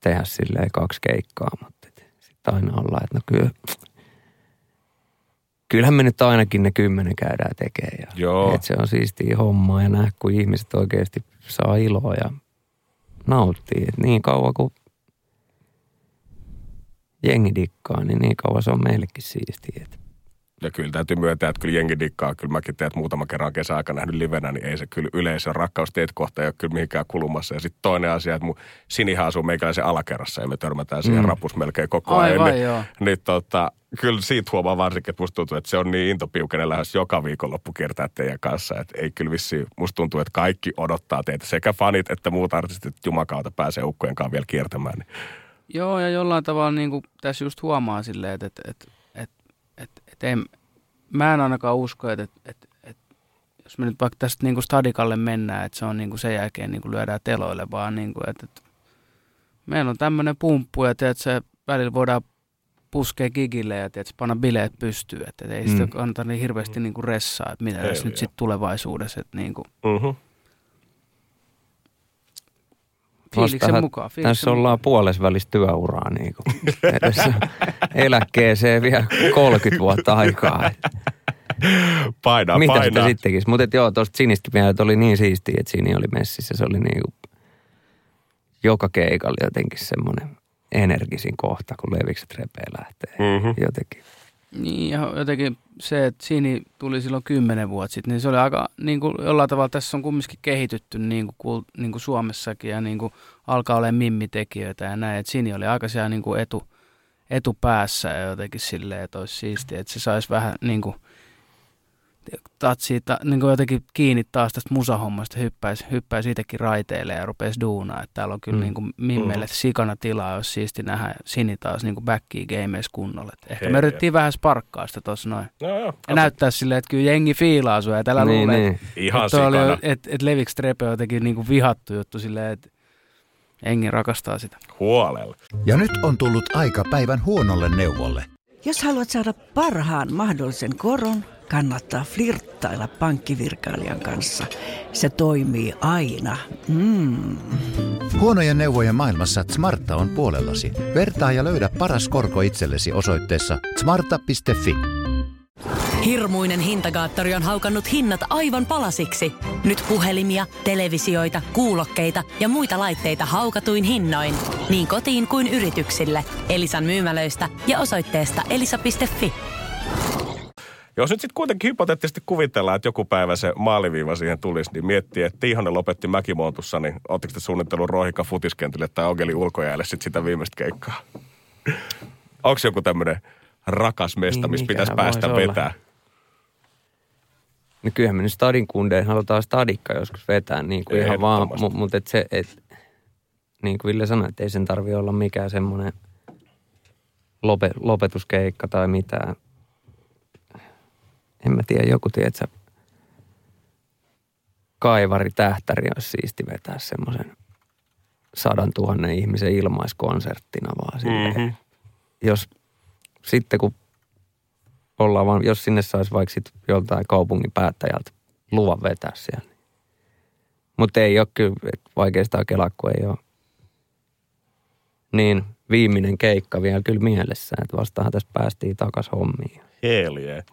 tehdä silleen kaksi keikkaa, mutta sitten aina ollaan, että no kyllä, kyllähän me nyt ainakin ne kymmenen käydään tekemään. Ja, Joo. Et se on siistiä hommaa ja nähdä, kun ihmiset oikeasti saa iloa ja nauttii. Et niin kauan kuin jengi dikkaa, niin niin kauan se on meillekin siistiä. Et Ja kyllä täytyy myöntää, että kyllä jengi dikkaa. Kyllä mäkin teet muutama kerran kesäaika nähnyt livenä, niin ei se kyllä yleisön rakkaus teet kohta ei ole kyllä mihinkään kulumassa. Ja sitten toinen asia, että mun sinihan asuu meikäläisen alakerrassa ja me törmätään siihen Mm. rapus melkein koko ajan. Aivan Niin- joo. Niin tota, kyllä siitä huomaa varsinkin, että musta tuntuu, että se on niin intopiukenen lähes joka viikonloppu kiertää teidän kanssa. Että ei kyllä vissi, musta tuntuu, että kaikki odottaa teitä, sekä fanit että muut artistit, että jumakauta pääsee ukkojen kanssa vielä kiertämään. Niin. Joo, ja jollain tavalla niin kuin tässä just huomaa silleen, että, että, että, ei, mä en ainakaan usko, että, että, että, että jos me nyt vaikka tästä niin kuin stadikalle mennään, että se on niin kuin sen jälkeen niin kuin lyödään teloille, vaan niin kuin, että, että meillä on tämmöinen pumppu ja tiedät, se välillä voidaan puskea gigille ja tiedät, panna bileet pystyyn, että, että ei sitä Mm. kannata niin hirveästi niin kuin ressaa, että mitä Ei, tässä nyt sitten tulevaisuudessa, että niin kuin Mm-hmm. Fiiliksen Vastahan mukaan. Fiiliksen Tässä ollaan mukaan. puolessa välissä työuraa niin kuin. Edessä eläkkeeseen vielä 30 vuotta aikaa. Painaa, Mitä painaa. sitä sitten tekisi? Mutta joo, tuosta Sinistäkin vielä, että oli niin siistiä, että Sini oli messissä. Se oli niin kuin joka keikalla jotenkin semmoinen energisin kohta, kun levikset repee lähtee. Mm-hmm. Jotenkin. Niin, ja jotenkin se, että Sini tuli silloin kymmenen vuotta sitten, niin se oli aika, niin kuin jollain tavalla tässä on kumminkin kehitytty niin kuin, niin kuin Suomessakin ja niin kuin alkaa olemaan mimmitekijöitä ja näin, että Sini oli aika siellä niin kuin etu, etupäässä ja jotenkin silleen, että olisi siistiä, että se saisi vähän niin kuin tatsia, ta, niin kuin jotenkin kiinni taas tästä musahommasta, hyppäisi, hyppäisi itsekin raiteille ja rupesi duunaa. Että täällä on kyllä mm. niin kuin Mimmelle mm. sikana tilaa, jos siisti nähdä Sini taas niin kuin backiin gameissa kunnolla. Et ehkä Hei, me yritettiin vähän sparkkaa sitä tuossa noin. No, joo, ja näyttää silleen, että kyllä jengi fiilaa sua ja tällä niin, luulee, niin. Ihan että, oli, että, että Leviks Trepe on jotenkin niin kuin vihattu juttu silleen, että jengi rakastaa sitä. Huolella. Ja nyt on tullut aika päivän huonolle neuvolle. Jos haluat saada parhaan mahdollisen koron, kannattaa flirttailla pankkivirkailijan kanssa. Se toimii aina. Mm. Huonojen neuvojen maailmassa Smarta on puolellasi. Vertaa ja löydä paras korko itsellesi osoitteessa smarta.fi. Hirmuinen hintakaattori on haukannut hinnat aivan palasiksi. Nyt puhelimia, televisioita, kuulokkeita ja muita laitteita haukatuin hinnoin. Niin kotiin kuin yrityksille. Elisan myymälöistä ja osoitteesta elisa.fi. Jos nyt sitten kuitenkin hypoteettisesti kuvitellaan, että joku päivä se maaliviiva siihen tulisi, niin miettii, että Tiihonen lopetti Mäkimontussa, niin ootteko te suunnittelun Rohika futiskentille tai Ogeli ulkojäälle sitten sitä viimeistä keikkaa? Onko joku tämmöinen rakas mesta, missä pitäisi päästä vetää? No kyllähän me nyt stadin kundeen halutaan stadikka joskus vetää, niin kuin ihan vaan, mutta mut et se, et, niin kuin Ville sanoi, että ei sen tarvi olla mikään semmoinen lope, lopetuskeikka tai mitään. En mä tiedä, joku tiedät kaivari tähtäri olisi siisti vetää semmoisen sadan tuhannen ihmisen ilmaiskonserttina vaan mm-hmm. Jos sitten kun ollaan vaan, jos sinne saisi vaikka sit joltain kaupungin päättäjältä luvan vetää siellä. Mutta ei ole kyllä, vaikeastaan kelaa, kun ei ole niin viimeinen keikka vielä kyllä mielessä, että vastahan tässä päästiin takas hommiin. Hell yeah.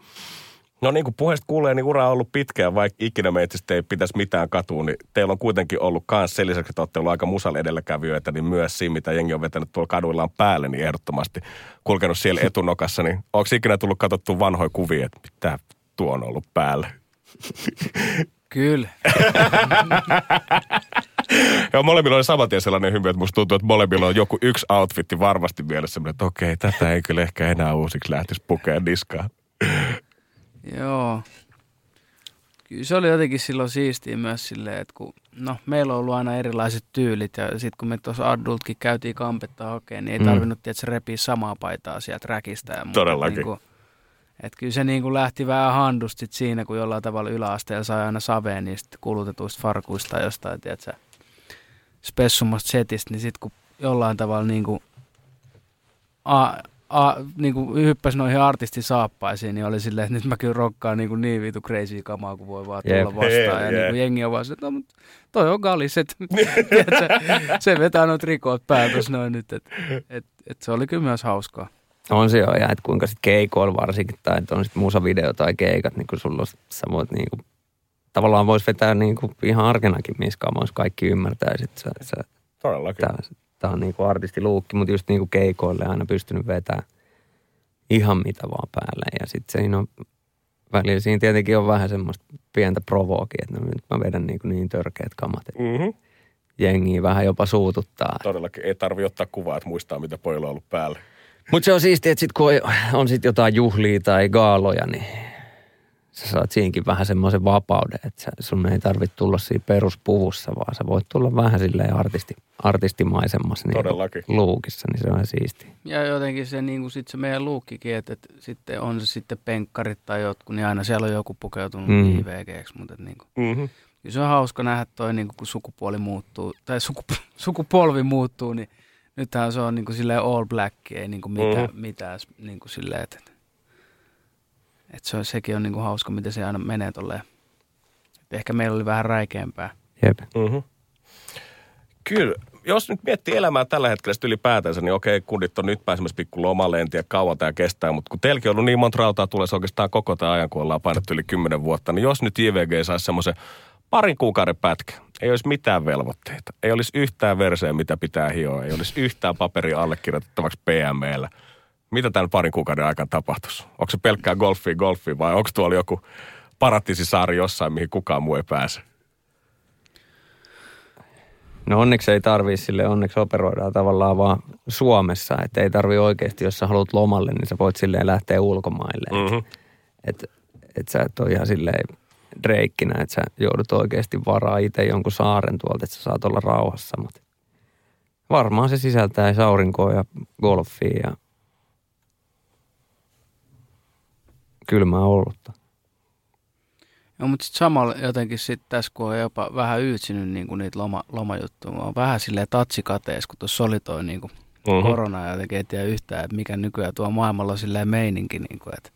No niin kuin puheesta kuulee, niin ura on ollut pitkään, vaikka ikinä meitä ei pitäisi mitään katua, niin teillä on kuitenkin ollut myös sen lisäksi, että olette ollut aika musal edelläkävijöitä, niin myös siinä, mitä jengi on vetänyt tuolla kaduillaan päälle, niin ehdottomasti kulkenut siellä etunokassa, niin onko ikinä tullut katsottu vanhoja kuvia, että mitä tuo on ollut päällä? Kyllä. Joo, molemmilla oli saman tien sellainen hymy, että musta tuntuu, että molemmilla on joku yksi outfitti varmasti mielessä, että okei, tätä ei kyllä ehkä enää uusiksi lähtisi pukeen niskaan. Joo. Kyllä se oli jotenkin silloin siistiä myös silleen, että kun, no, meillä on ollut aina erilaiset tyylit ja sitten kun me tuossa adultkin käytiin kampetta hakemaan, niin ei mm. tarvinnut mm. repiä samaa paitaa sieltä räkistä. Ja Todellakin. Niin kuin, että kyllä se niin kuin lähti vähän handusti siinä, kun jollain tavalla yläasteella sai aina saveen niistä kulutetuista farkuista tai jostain, tiedätkö, spessumasta setistä, niin sitten kun jollain tavalla niin kuin, a, a, niin kuin hyppäsi noihin artistisaappaisiin, niin oli silleen, että nyt mä kyllä rokkaan niin, kuin niin vitu crazy kamaa, kun voi vaan tulla yep. vastaan. Yeah, ja yeah. niin kuin jengi on vaan se, että no, mutta toi on galis, että se vetää noita rikot päätös noin nyt, että et, et se oli kyllä myös hauskaa. On se jo, ja että kuinka sitten keikoilla varsinkin, tai että on sitten musavideo tai keikat, niin kuin sulla sä voit niin kuin, tavallaan voisi vetää niin kuin ihan arkenakin miskaan, kaikki ymmärtää, ja sitten sä, sä Todellakin. Tää, tämä on niinku artistiluukki, mutta just niinku keikoille aina pystynyt vetämään ihan mitä vaan päälle. Ja sitten siinä on, välillä siinä tietenkin on vähän semmoista pientä provookia, että no nyt mä vedän niinku niin törkeät kamat, että mm-hmm. jengiä vähän jopa suututtaa. Todellakin ei tarvi ottaa kuvaa, että muistaa mitä pojilla on ollut päällä. Mutta se on siistiä, että sit kun on, on sit jotain juhlia tai gaaloja, niin sä saat siinkin vähän semmoisen vapauden, että sun ei tarvitse tulla siinä peruspuvussa, vaan sä voit tulla vähän silleen artisti, artistimaisemmassa niin luukissa, niin se on siisti. Ja jotenkin se, niin kuin sit se meidän luukkikin, että, että sitten on se sitten penkkarit tai jotkut, niin aina siellä on joku pukeutunut mm. IVGksi, mutta että niin kuin, mm-hmm. se on hauska nähdä toi, niin kuin, kun sukupuoli muuttuu, tai sukup- sukupolvi muuttuu, niin nythän se on niin kuin silleen all black, ei niin kuin mitään, mm-hmm. mitään niin kuin silleen, että et se on, sekin on niinku hauska, miten se aina menee tolleen. Et ehkä meillä oli vähän räikeämpää. Jep. Mm-hmm. Kyllä. Jos nyt miettii elämää tällä hetkellä ylipäätänsä, niin okei, kundit on nyt pääsemässä pikku lomalle, en tiedä kauan tämä kestää, mutta kun teilläkin on ollut niin monta rautaa tulee oikeastaan koko tämä ajan, kun ollaan painettu yli kymmenen vuotta, niin jos nyt JVG saisi semmoisen parin kuukauden pätkä, ei olisi mitään velvoitteita, ei olisi yhtään verseä, mitä pitää hioa, ei olisi yhtään paperia allekirjoitettavaksi PMllä – mitä tämän parin kuukauden aikana tapahtuisi? Onko se pelkkää golfia golfia vai onko tuolla joku paratisisaari jossain, mihin kukaan muu ei pääse? No onneksi ei tarvii sille, onneksi operoidaan tavallaan vaan Suomessa, että ei tarvi oikeasti, jos sä haluat lomalle, niin sä voit silleen lähteä ulkomaille. Mm-hmm. Että et sä et ole ihan silleen dreikkinä, että sä joudut oikeasti varaa itse jonkun saaren tuolta, että sä saat olla rauhassa. Mutta varmaan se sisältää aurinkoa ja golfia ja kylmää olutta. Joo, mutta sitten samalla jotenkin sitten tässä, kun on jopa vähän yytsinyt niin kuin niitä loma, lomajuttuja, mä oon vähän silleen tatsikateessa, kun tuossa oli toi niin kuin Mhm. korona ja jotenkin ei tiedä yhtään, että mikä nykyään tuo maailmalla on silleen meininki, niin kuin, että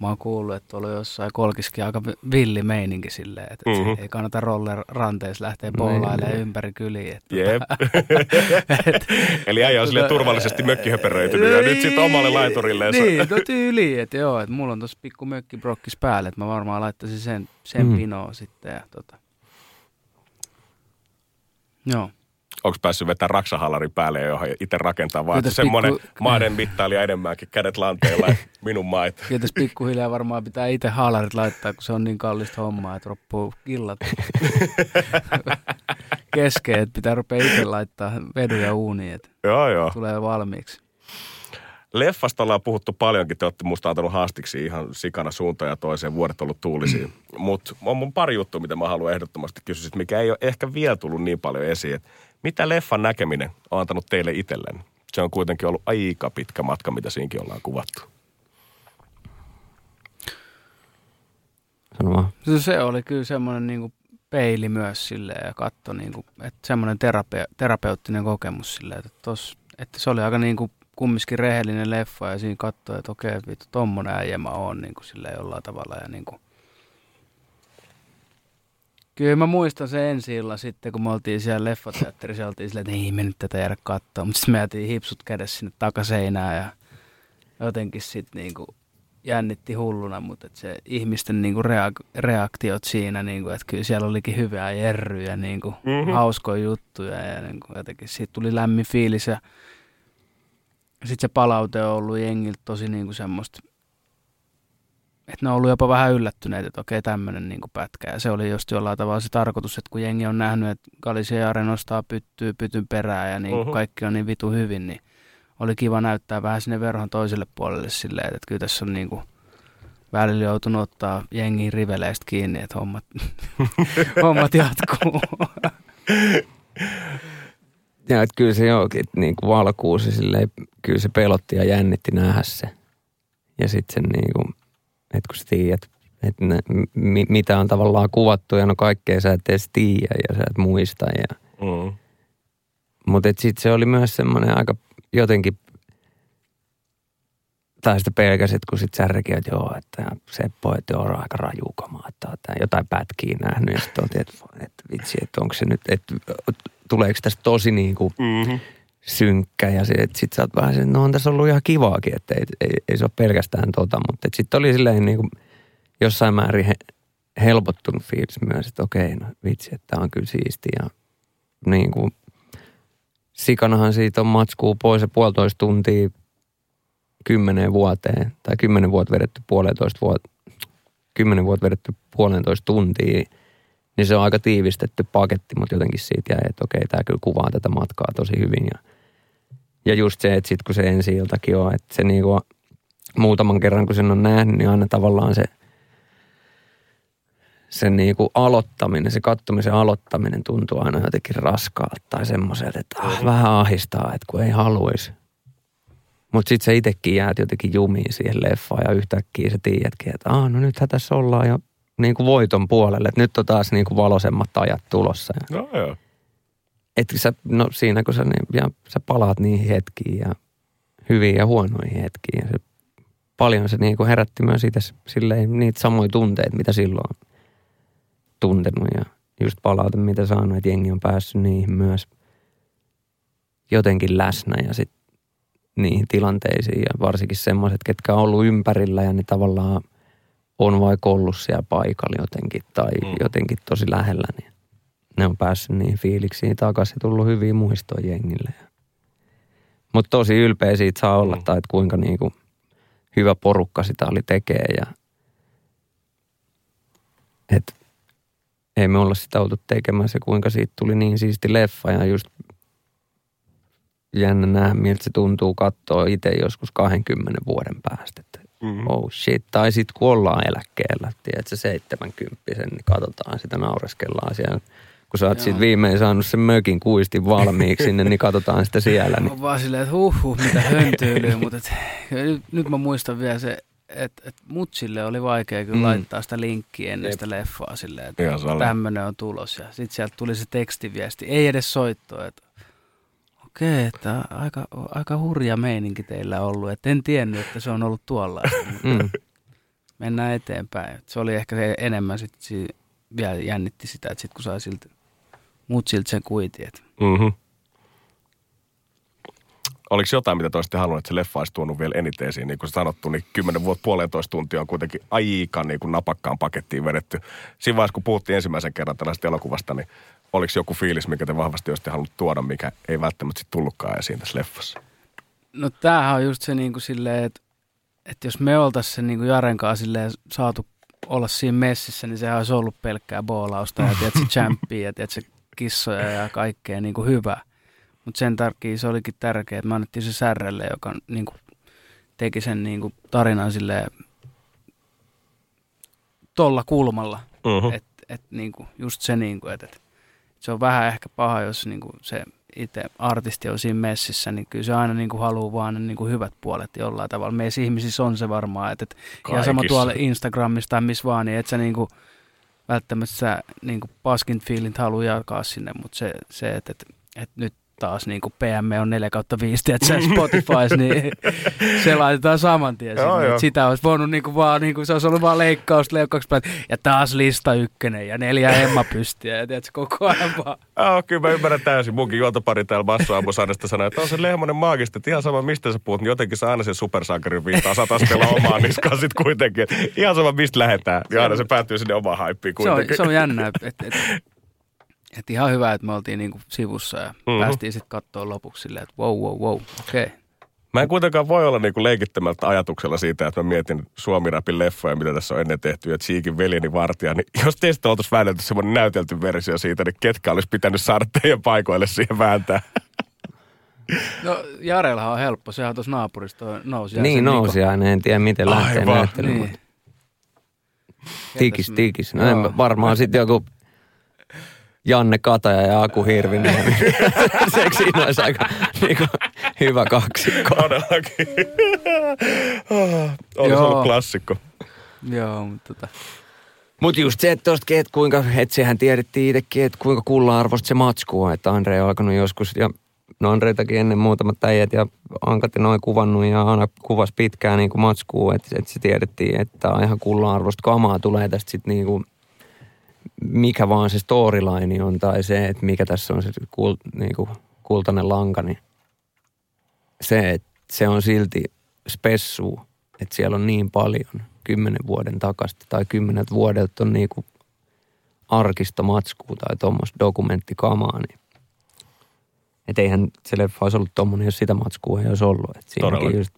mä oon kuullut, että tuolla jossain kolkiskin aika vi- villi meininki silleen, että Mhm. mm-hmm. ei kannata roller ranteessa lähteä boolailemaan ympäri kyliä. Että Jep. Eli äijä on silleen turvallisesti mökkihöperöitynyt ja nyt sitten omalle laiturille. Niin, no tyyli, että joo, että mulla on tossa pikku mökkibrokkis päällä, että mä varmaan laittaisin sen, sen mm. pinoon sitten ja tota. Joo. Onko päässyt vetämään raksahallari päälle, johon itse rakentaa vaan, että tässä semmoinen pikku- maiden mittailija enemmänkin, kädet lanteilla, minun. Kyllä tässä pikkuhiljaa varmaan pitää itse haalarit laittaa, kun se on niin kallista hommaa, että loppuu illat kesken, että pitää rupea itse laittaa vedyjä uuniin, että Joo, joo. tulee valmiiksi. Leffasta ollaan puhuttu paljonkin, te olette musta antanut haastiksi ihan sikana suuntaan ja toiseen, vuodet ollut tuulisia. Mutta on mun pari juttua, mitä mä haluan ehdottomasti kysyä, mikä ei ole ehkä vielä tullut niin paljon esiin. Et mitä leffan näkeminen on antanut teille itselleen? Se on kuitenkin ollut aika pitkä matka, mitä siinkin ollaan kuvattu. Sano vaan. Se, se oli kyllä semmoinen niin peili myös silleen ja katto, niin kuin, että semmoinen terape- terapeuttinen kokemus silleen, että, tos, että se oli aika niin kuin kumminkin rehellinen leffa ja siinä katsoi, että okei, vittu, tommonen äijä mä oon niin kuin silleen jollain tavalla ja niin kuin, Kyllä mä muistan sen ensi illan sitten, kun me oltiin siellä leffateatterissa, oltiin silleen, että ei me nyt tätä jäädä katsoa. Mutta sitten me jäätiin hipsut kädessä sinne takaseinään ja jotenkin sitten niinku jännitti hulluna, mutta et se ihmisten niinku reak- reaktiot siinä, niinku, että kyllä siellä olikin hyvää jerryä niinku mm-hmm. hauskoja juttuja ja niinku jotenkin siitä tuli lämmin fiilis ja sitten se palaute on ollut jengiltä tosi niinku semmoista, että ne on ollut jopa vähän yllättyneitä, että okei tämmöinen niinku pätkä ja se oli just jollain tavalla se tarkoitus, että kun jengi on nähnyt, että Galisiaare nostaa pyttyy pytyn perään ja niinku Mhm. kaikki on niin vitu hyvin, niin oli kiva näyttää vähän sinne verhon toiselle puolelle silleen, että kyllä tässä on niinku välillä joutunut ottaa jengiin riveleistä kiinni, että hommat, hommat jatkuu. Ja että kyllä se jokin, että niin kuin valkuusi silleen, kyllä se pelotti ja jännitti nähdä se. Ja sitten sen niin kuin, että kun sä tiedät, että ne, mi, mitä on tavallaan kuvattu ja no kaikkea sä et edes tiedä ja sä et muista. Ja, Mm. mutta sitten se oli myös semmoinen aika jotenkin, tai sitä pelkäsit, kun sitten särki, että joo, että Seppo, että joo, aika rajukamaa, että on jotain pätkiä nähnyt. Ja sitten että, että vitsi, että onko se nyt, että tuleeko tästä tosi niin kuin Mm-hmm. Synkkä ja sitten sit sä oot vähän se, no on tässä ollut ihan kivaakin, että ei, ei, ei se ole pelkästään tota, mutta sitten oli silleen niin kuin jossain määrin he, helpottunut fiilis myös, että okei, no vitsi, että on kyllä siisti ja niin kuin sikanahan siitä on matskuu pois ja puolitoista tuntia kymmeneen vuoteen tai kymmenen vuotta vedetty puolentoista vuotta, kymmenen vuotta vedetty puolentoista tuntia, niin se on aika tiivistetty paketti, mutta jotenkin siitä jäi, että okei, tämä kyllä kuvaa tätä matkaa tosi hyvin. Ja, ja just se, että sitten kun se ensi iltakin on, että se niinku, muutaman kerran kun sen on nähnyt, niin aina tavallaan se, se niinku aloittaminen, se kattomisen aloittaminen tuntuu aina jotenkin raskaalta tai semmoiselta, että ah, vähän ahistaa, että kun ei haluaisi. Mutta sitten sä itsekin jäät jotenkin jumiin siihen leffaan ja yhtäkkiä sä tiedätkin, että ah, no nythän tässä ollaan jo niin kuin voiton puolelle, että nyt on taas niin kuin valoisemmat ajat tulossa. Ja, No joo. Et sä, no siinä kun sä, niin, ja sä palaat niihin hetkiin ja hyviin ja huonoihin hetkiin. Ja se, paljon se niin kuin herätti myös itse silleen niitä samoja tunteita, mitä silloin on tuntenut ja just palaute, mitä saanut, että jengi on päässyt niihin myös jotenkin läsnä ja sitten niihin tilanteisiin ja varsinkin semmoiset, ketkä on ollut ympärillä ja ne tavallaan on vaikka ollut siellä paikalla jotenkin tai mm. jotenkin tosi lähellä, niin ne on päässyt niihin fiiliksiin takaisin ja tullut hyviä muistoja jengille. Mutta tosi ylpeä siitä saa olla, Mm. tai että kuinka niinku hyvä porukka sitä oli tekee ja et ei me olla sitä oltu tekemään se, kuinka siitä tuli niin siisti leffa ja just jännä nähdä, miltä se tuntuu katsoa itse joskus 20 vuoden päästä. Että Mhm. oh shit. Tai sitten kun ollaan eläkkeellä, tiedätkö, 70 niin katsotaan sitä, naureskellaan siellä. Kun sä oot Joo. sitten viimein saanut sen mökin kuistin valmiiksi sinne, niin katsotaan sitä siellä. Niin. On vaan silleen, että huhhuh, mitä höntyylyä, mutta et, nyt, nyt mä muistan vielä se, että et mutsille oli vaikea kyllä Mm. laittaa sitä linkkiä ennen Jep. sitä leffaa silleen, että tämmöinen on tulos. Ja sitten sieltä tuli se tekstiviesti, ei edes soittoa, että okei, että aika, aika hurja meininki teillä ollut, että en tiennyt, että se on ollut tuolla. Mm. Mennään eteenpäin. Et se oli ehkä se enemmän sit, si, vielä jännitti sitä, että sit kun sai siltä mutsilta sen kuitin, että Mm-hmm. Oliko jotain, mitä te olisitte halunnut, että se leffa olisi tuonut vielä eniten esiin? Niin kuin sanottu, niin 10 vuotta puolentoista tuntia on kuitenkin aika niin kuin napakkaan pakettiin vedetty. Siinä vaiheessa, kun puhuttiin ensimmäisen kerran tällaista elokuvasta, niin oliko joku fiilis, mikä te vahvasti olisitte halunnut tuoda, mikä ei välttämättä sitten tullutkaan esiin tässä leffassa? No tämähän on just se niin kuin silleen, että, että jos me oltaisiin se niin kuin Jaren kanssa silleen saatu olla siinä messissä, niin sehän olisi ollut pelkkää boolausta ja tiedätkö, champpia ja tiedätkö, kissoja ja kaikkea niin kuin hyvää. Mutta sen takia se olikin tärkeää, että me annettiin se särrelle, joka niin kuin teki sen niin kuin tarinan silleen tolla kulmalla. Mm-hmm. Et, et niinku, just se, niinku, että et, se on vähän ehkä paha, jos niinku se itse artisti on siinä messissä, niin kyllä se aina niinku haluaa vaan ne niinku hyvät puolet jollain tavalla. Meissä ihmisissä on se varmaan, että et, ihan sama tuolla Instagramissa tai missä vaan, niin et sä niinku, välttämättä sä niinku paskin fiilit haluaa jakaa sinne, mutta se, se että et, et nyt taas niinku PM on 4 kautta 5, että sä Spotifys, niin se laitetaan saman tien Joo, sinne. joo. Sitä olisi voinut niinku vaan, niinku, se olisi ollut vaan leikkaus, leikkaus, ja taas lista ykkönen ja neljä Emma pystiä ja tiedätkö, koko ajan vaan. Oh, kyllä mä ymmärrän täysin. Munkin juontopari täällä Basso Aamusanesta sanoi, että on se Lehmonen maagista, että ihan sama mistä sä puhut, niin jotenkin sä aina sen supersankarin viittaa satastella omaan niskaan sit kuitenkin. Ihan sama mistä lähetään, niin aina se päättyy sinne omaan haippiin Se on, kuitenkin. se on jännä, että et, et, ihan hyvä, että me oltiin niinku sivussa ja Mhm. mm-hmm. päästiin sitten katsoa lopuksi silleen, että wow, wow, wow, okei. Okay. Mä en kuitenkaan voi olla niinku leikittämältä ajatuksella siitä, että mä mietin Suomi-rapin leffoja, mitä tässä on ennen tehty, ja Cheekin veljeni vartija. Niin jos teistä oltaisiin väännelty semmoinen näytelty versio siitä, niin ketkä olisi pitänyt saada teidän paikoille siihen vääntää? No Jarellahan on helppo, sehän tuossa naapurista nousi. Niin nousi aina, en tiedä miten lähtee näyttelemään. Niin. Tikis, Ketäs- tikis. No mä- varmaan sitten joku Janne Kataja ja Aku Hirvinen. Seksi siinä olisi aika niinku, hyvä kaksikko. Todellakin. Olisi Joo. ollut klassikko. Joo, mutta tota, Mutta just se, että tosta, et kuinka, että sehän tiedettiin itsekin, että kuinka kulla-arvosta se matsku on. Että Andre on alkanut joskus, ja no Andreitakin ennen muutamat äijät ja Ankat ja noin kuvannut ja aina kuvasi pitkään niin kuin matskua, että, että se tiedettiin, että on ihan kulla-arvosta kamaa tulee tästä sitten niin kuin, mikä vaan se storyline on tai se, että mikä tässä on se kul, niin kuin kultainen lanka, niin se, että se on silti spessu, että siellä on niin paljon kymmenen vuoden takasta tai kymmenet vuodelta on niinku arkista matskua tai tuommoista dokumenttikamaa, niin et eihän se leffa olisi ollut tommonen, jos sitä matskua ei olisi ollut. Et siinäkin just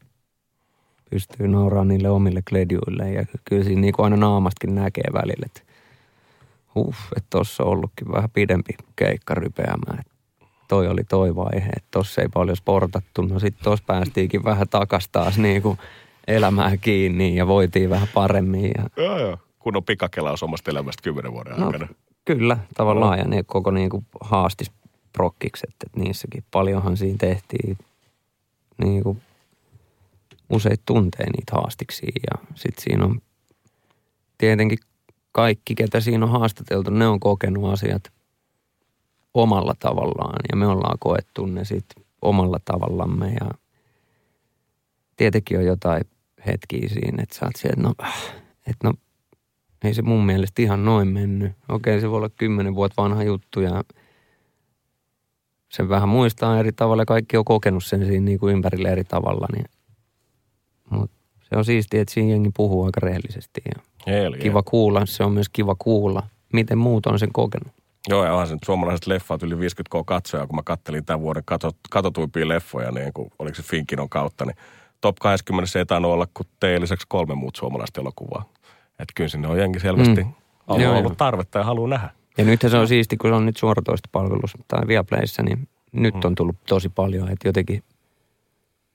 pystyy nauraamaan niille omille kledjuille ja kyllä siinä niinku aina naamastakin näkee välillä, että huh, että tossa on ollutkin vähän pidempi keikka rypeämään. Et toi oli toi vaihe, että tossa ei paljon sportattu. No sit tossa päästiinkin vähän takas taas niinku elämään kiinni ja voitiin vähän paremmin. Ja, Joo, joo. Kun on pikakelaus omasta elämästä kymmenen vuoden no, aikana. kyllä, tavallaan. Ja ne koko niinku haastis prokkikset, että niissäkin paljonhan siinä tehtiin niinku useita tunteja niitä haastiksia. Ja sit siinä on tietenkin kaikki, ketä siinä on haastateltu, ne on kokenut asiat omalla tavallaan ja me ollaan koettu ne sitten omalla tavallamme ja tietenkin on jotain hetkiä siinä, että sä oot siellä, että no, että no ei se mun mielestä ihan noin mennyt. Okei, se voi olla kymmenen vuotta vanha juttu ja sen vähän muistaa eri tavalla ja kaikki on kokenut sen siinä niin kuin ympärille eri tavalla. Niin. Mutta se on siistiä, että siinä jengi puhuu aika rehellisesti ja Hell kiva kuulla. Se on myös kiva kuulla, miten muut on sen kokenut. Joo, ja onhan se nyt suomalaiset leffat yli 50k katsoja, kun mä kattelin tämän vuoden katot, katotuimpia leffoja, niin kun, oliko se Finkinon kautta, niin top 20 ei tainnut olla kuin teidän lisäksi kolme muut suomalaista elokuvaa. Että kyllä sinne on jengi selvästi Mm. mm. ollut, Joo, ollut joo. tarvetta ja haluaa nähdä. Ja nythän se on siisti, kun se on nyt suoratoistopalvelussa tai Viaplayssä, niin nyt Mm. on tullut tosi paljon, että jotenkin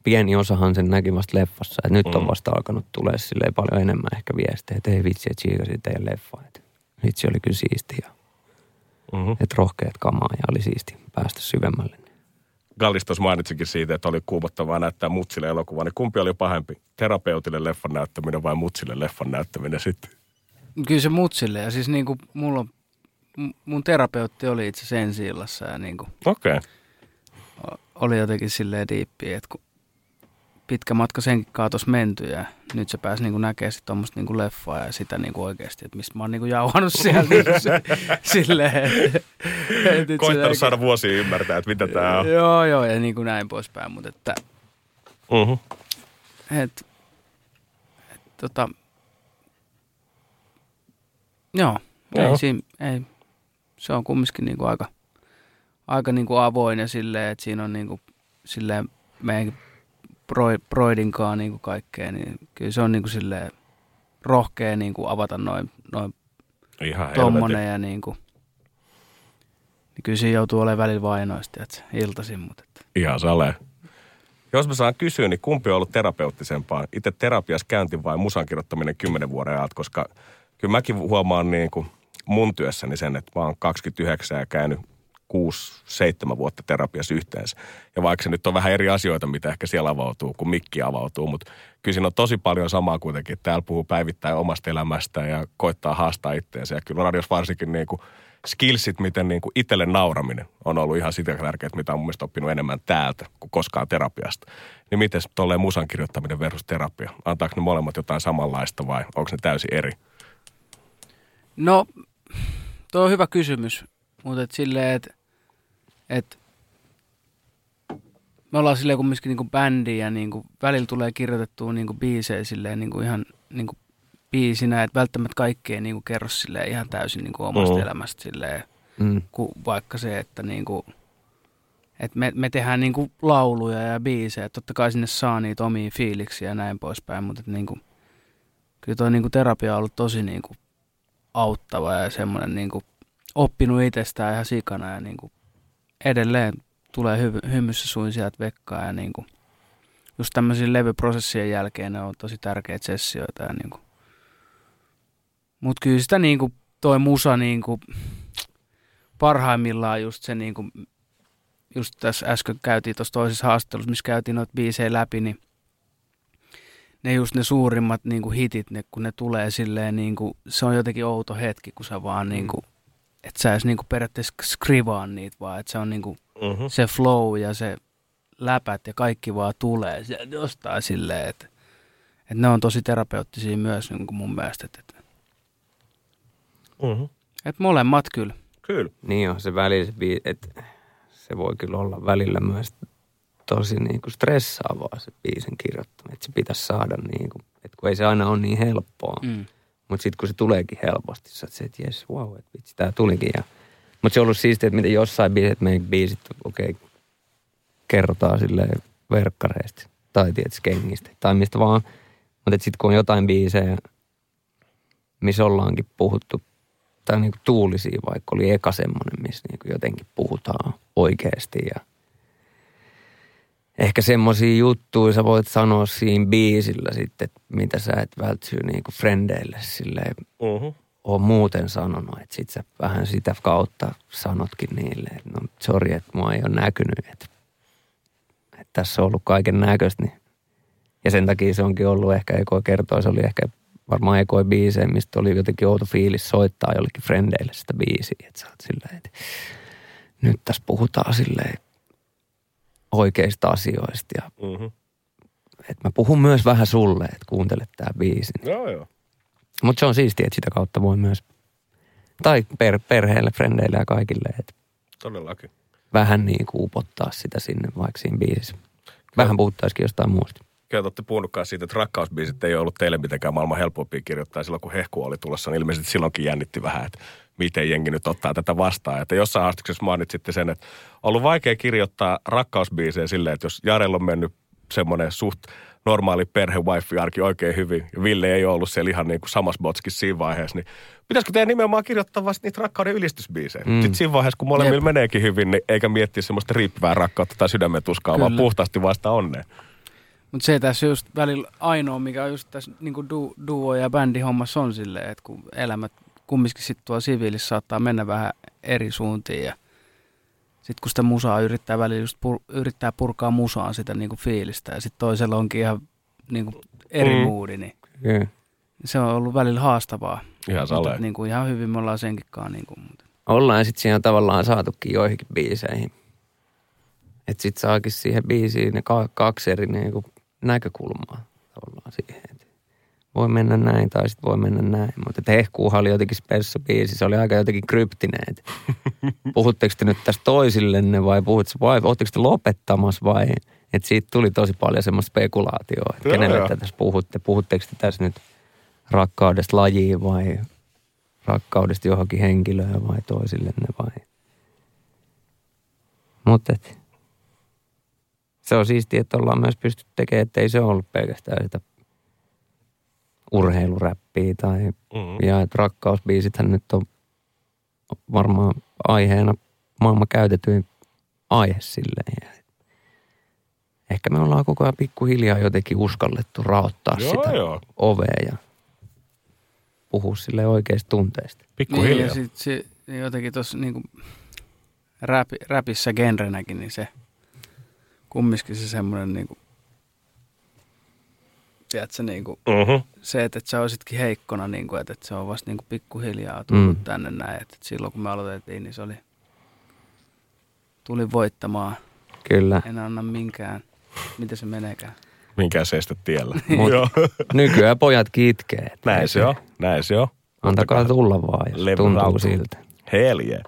pieni osahan sen näki vasta leffassa. Että nyt on Mm. vasta alkanut tulee silleen paljon enemmän ehkä viestejä, että ei vitsi, että siikasin teidän leffa. Että vitsi oli kyllä siisti ja Mm-hmm. että rohkeat kamaa ja oli siisti päästä syvemmälle. Gallis tuossa mainitsikin siitä, että oli kuumottavaa näyttää mutsille elokuvaa. Niin kumpi oli pahempi? Terapeutille leffan näyttäminen vai mutsille leffan näyttäminen sitten? Kyllä se mutsille. Ja siis niinku mulla on, m- mun terapeutti oli itse asiassa ensi illassa ja niinku Okei. Okay. oli jotenkin silleen diippi, että kun pitkä matka senkin kaatos menty ja nyt se pääsi niinku näkemään sit tommoista niinku leffaa ja sitä niinku oikeasti, että mistä mä oon niinku jauhannut siellä niinku se, silleen, nyt se Koittanut saada vuosia ymmärtää, että mitä tämä on. Joo, joo, ja niin kuin näin poispäin, mutta että, Mm-hmm. et, et, tota, joo, Joo. Ei, siinä, ei, se on kumminkin niin kuin aika, aika niin kuin avoin ja silleen, että siinä on niin kuin, silleen meidän Broi- Broidinkaan niin kuin kaikkea, niin kyllä se on niin kuin silleen rohkea niin kuin avata noin, noin Ihan tommonen helvetin. ja niin kuin, niin kyllä siinä joutuu olemaan välillä vainoista, että iltaisin, mutta että, Ihan sale. Jos mä saan kysyä, niin kumpi on ollut terapeuttisempaa? Itse terapias käynti vai musan kirjoittaminen kymmenen vuoden ajalta? Koska kyllä mäkin huomaan niin kuin mun työssäni sen, että mä oon 29 ja käynyt 6-7 vuotta terapiassa yhteensä. Ja vaikka se nyt on vähän eri asioita, mitä ehkä siellä avautuu, kun mikki avautuu, mutta kyllä siinä on tosi paljon samaa kuitenkin. Täällä puhuu päivittäin omasta elämästä ja koittaa haastaa itteensä. Ja kyllä radios varsinkin niin kuin skillsit, miten niin kuin itselle nauraminen on ollut ihan sitä tärkeää, mitä on mun mielestä oppinut enemmän täältä kuin koskaan terapiasta. Niin miten tolleen musan kirjoittaminen versus terapia? Antaako ne molemmat jotain samanlaista vai onko ne täysin eri? No, tuo on hyvä kysymys, mutta et silleen, että et, me ollaan silleen kumminkin niinku bändi ja niinku, välillä tulee kirjoitettua niinku biisejä silleen niinku ihan niinku biisinä, että välttämättä kaikki ei niinku kerro silleen ihan täysin niinku omasta Mm. elämästä silleen, Mm. ku, vaikka se, että niinku, et me, me tehdään niinku lauluja ja biisejä, totta kai sinne saa niitä omia fiiliksiä ja näin poispäin, mutta et niinku, kyllä toi niinku terapia on ollut tosi niinku auttava ja semmoinen niinku oppinut itsestään ihan sikana ja niinku edelleen tulee hy- hymyssä suin sieltä vekkaa ja niinku just tämmöisiä levyprosessien jälkeen ne on tosi tärkeitä sessioita ja niinku. Mut kyllä sitä niinku toi musa niinku parhaimmillaan just se niinku just tässä äsken käytiin tuossa toisessa haastattelussa, missä käytiin noita biisejä läpi, niin ne just ne suurimmat niinku hitit, ne, kun ne tulee silleen niinku, se on jotenkin outo hetki, kun sä vaan niinku, että sä edes niinku periaatteessa skrivaa niitä vaan, että se on niinku Mm-hmm. se flow ja se läpät ja kaikki vaan tulee jostain silleen, että, että ne on tosi terapeuttisia myös niin kuin mun mielestä, että, että, Mm-hmm. että molemmat kyllä. Kyllä. Niin on se välillä, että se voi kyllä olla välillä myös tosi niin kuin stressaavaa se biisin kirjoittaminen. Että se pitäisi saada niin kuin, että kun ei se aina ole niin helppoa. Mm. Mutta sitten kun se tuleekin helposti, sä se, että jes, wow, että vitsi, tää tulikin. Ja, mutta se on ollut siistiä, että miten jossain biisit, meidän biisit, okei, okay, kerrotaan silleen verkkareista tai tietysti kengistä tai mistä vaan. Mutta sitten kun on jotain biisejä, missä ollaankin puhuttu, tai niinku tuulisia vaikka oli eka semmoinen, missä niinku jotenkin puhutaan oikeasti ja ehkä semmoisia juttuja sä voit sanoa siinä biisillä sitten, että mitä sä et vältsyy niinku frendeille silleen Mm-hmm. ole muuten sanonut, että sit sä vähän sitä kautta sanotkin niille, että no sori, että mua ei ole näkynyt, että, että tässä on ollut kaiken näköistä. Niin. Ja sen takia se onkin ollut ehkä Eko kertoo, se oli ehkä varmaan Eko biisejä, mistä oli jotenkin outo fiilis soittaa jollekin frendeille sitä biisiä, että sä oot silleen, että nyt tässä puhutaan silleen oikeista asioista ja Mm-hmm. että mä puhun myös vähän sulle, että kuuntele tää biisi. Joo, joo. Mutta se on siistiä, että sitä kautta voi myös, tai per, perheelle, frendeille ja kaikille, että Todellakin. vähän niin kuin upottaa sitä sinne vaikka siinä biisissä. Vähän puhuttaisikin jostain muusta. Kyllä te olette puhunutkaan siitä, että rakkausbiisit ei ole ollut teille mitenkään maailman helpompia kirjoittaa silloin, kun hehku oli tulossa. Niin ilmeisesti silloinkin jännitti vähän, että miten jengi nyt ottaa tätä vastaan. Että jossain haastuksessa mainitsitte sen, että on ollut vaikea kirjoittaa rakkausbiisejä silleen, että jos Jarella on mennyt semmoinen suht normaali perhe wifi arki oikein hyvin. Ja Ville ei ollut siellä ihan niin kuin samassa botskissa siinä vaiheessa. Niin pitäisikö teidän nimenomaan kirjoittaa vasta niitä rakkauden ylistysbiisejä? Mm. Sitten siinä vaiheessa, kun molemmilla Jep. meneekin hyvin, niin eikä miettiä semmoista riippivää rakkautta tai sydämen tuskaa, vaan Kyllä. puhtaasti vasta onneen. Mutta se tässä just välillä ainoa, mikä on just tässä niin du, duo- ja bändihommassa on silleen, että kun elämät kumminkin sitten tuolla siviilissä saattaa mennä vähän eri suuntiin ja sitten kun sitä musaa yrittää välillä just pur, yrittää purkaa musaan sitä niin kuin fiilistä ja sitten toisella onkin ihan niin kuin eri Mm. moodi, niin Kyllä. se on ollut välillä haastavaa. Ihan Mutta niin kuin ihan hyvin me ollaan senkin niin kuin, mutta Ollaan sitten siinä tavallaan saatukin joihinkin biiseihin. Että sit saakin siihen biisiin ne ka- kaksi eri niinku näkökulmaa tavallaan siihen. Et voi mennä näin tai sitten voi mennä näin. Mutta Hehkuuhan oli jotenkin spessa biisi. Se oli aika jotenkin kryptinen. Et puhutteko te nyt tästä toisillenne vai puhutte vai ootteko te lopettamassa vai? Että siitä tuli tosi paljon semmoista spekulaatioa. Että kenelle joo. te tässä puhutte? Puhutteko te tässä nyt rakkaudesta lajiin vai rakkaudesta johonkin henkilöön vai toisillenne vai? Mutta se on siistiä, että ollaan myös pystytty tekemään, että ei se ole ollut pelkästään sitä urheiluräppiä tai Mm. ja että rakkausbiisithän nyt on varmaan aiheena maailman käytetyin aihe silleen. Ja ehkä me ollaan koko ajan pikkuhiljaa jotenkin uskallettu raottaa Joo, sitä joo. ovea ja puhua sille oikeista tunteista. Niin, Pikkuhiljaa. ja sitten se jotenkin tuossa niinku rap, räpissä genrenäkin, niin se kumminkin se semmoinen niinku, tiedätkö, niinku, Mm-hmm. se, että, että sä olisitkin heikkona, niinku, että, että se on vasta niinku pikkuhiljaa tullut Mm. tänne näin. Että, että silloin kun me aloitettiin, niin se oli, tuli voittamaan. Kyllä. En anna minkään, miten se meneekään. Minkään seistä tiellä. Mut nykyään pojat kitkee. Näin se on. Näin se on. Antakaa tulla vaan, jos tuntuu siltä. Hell yeah.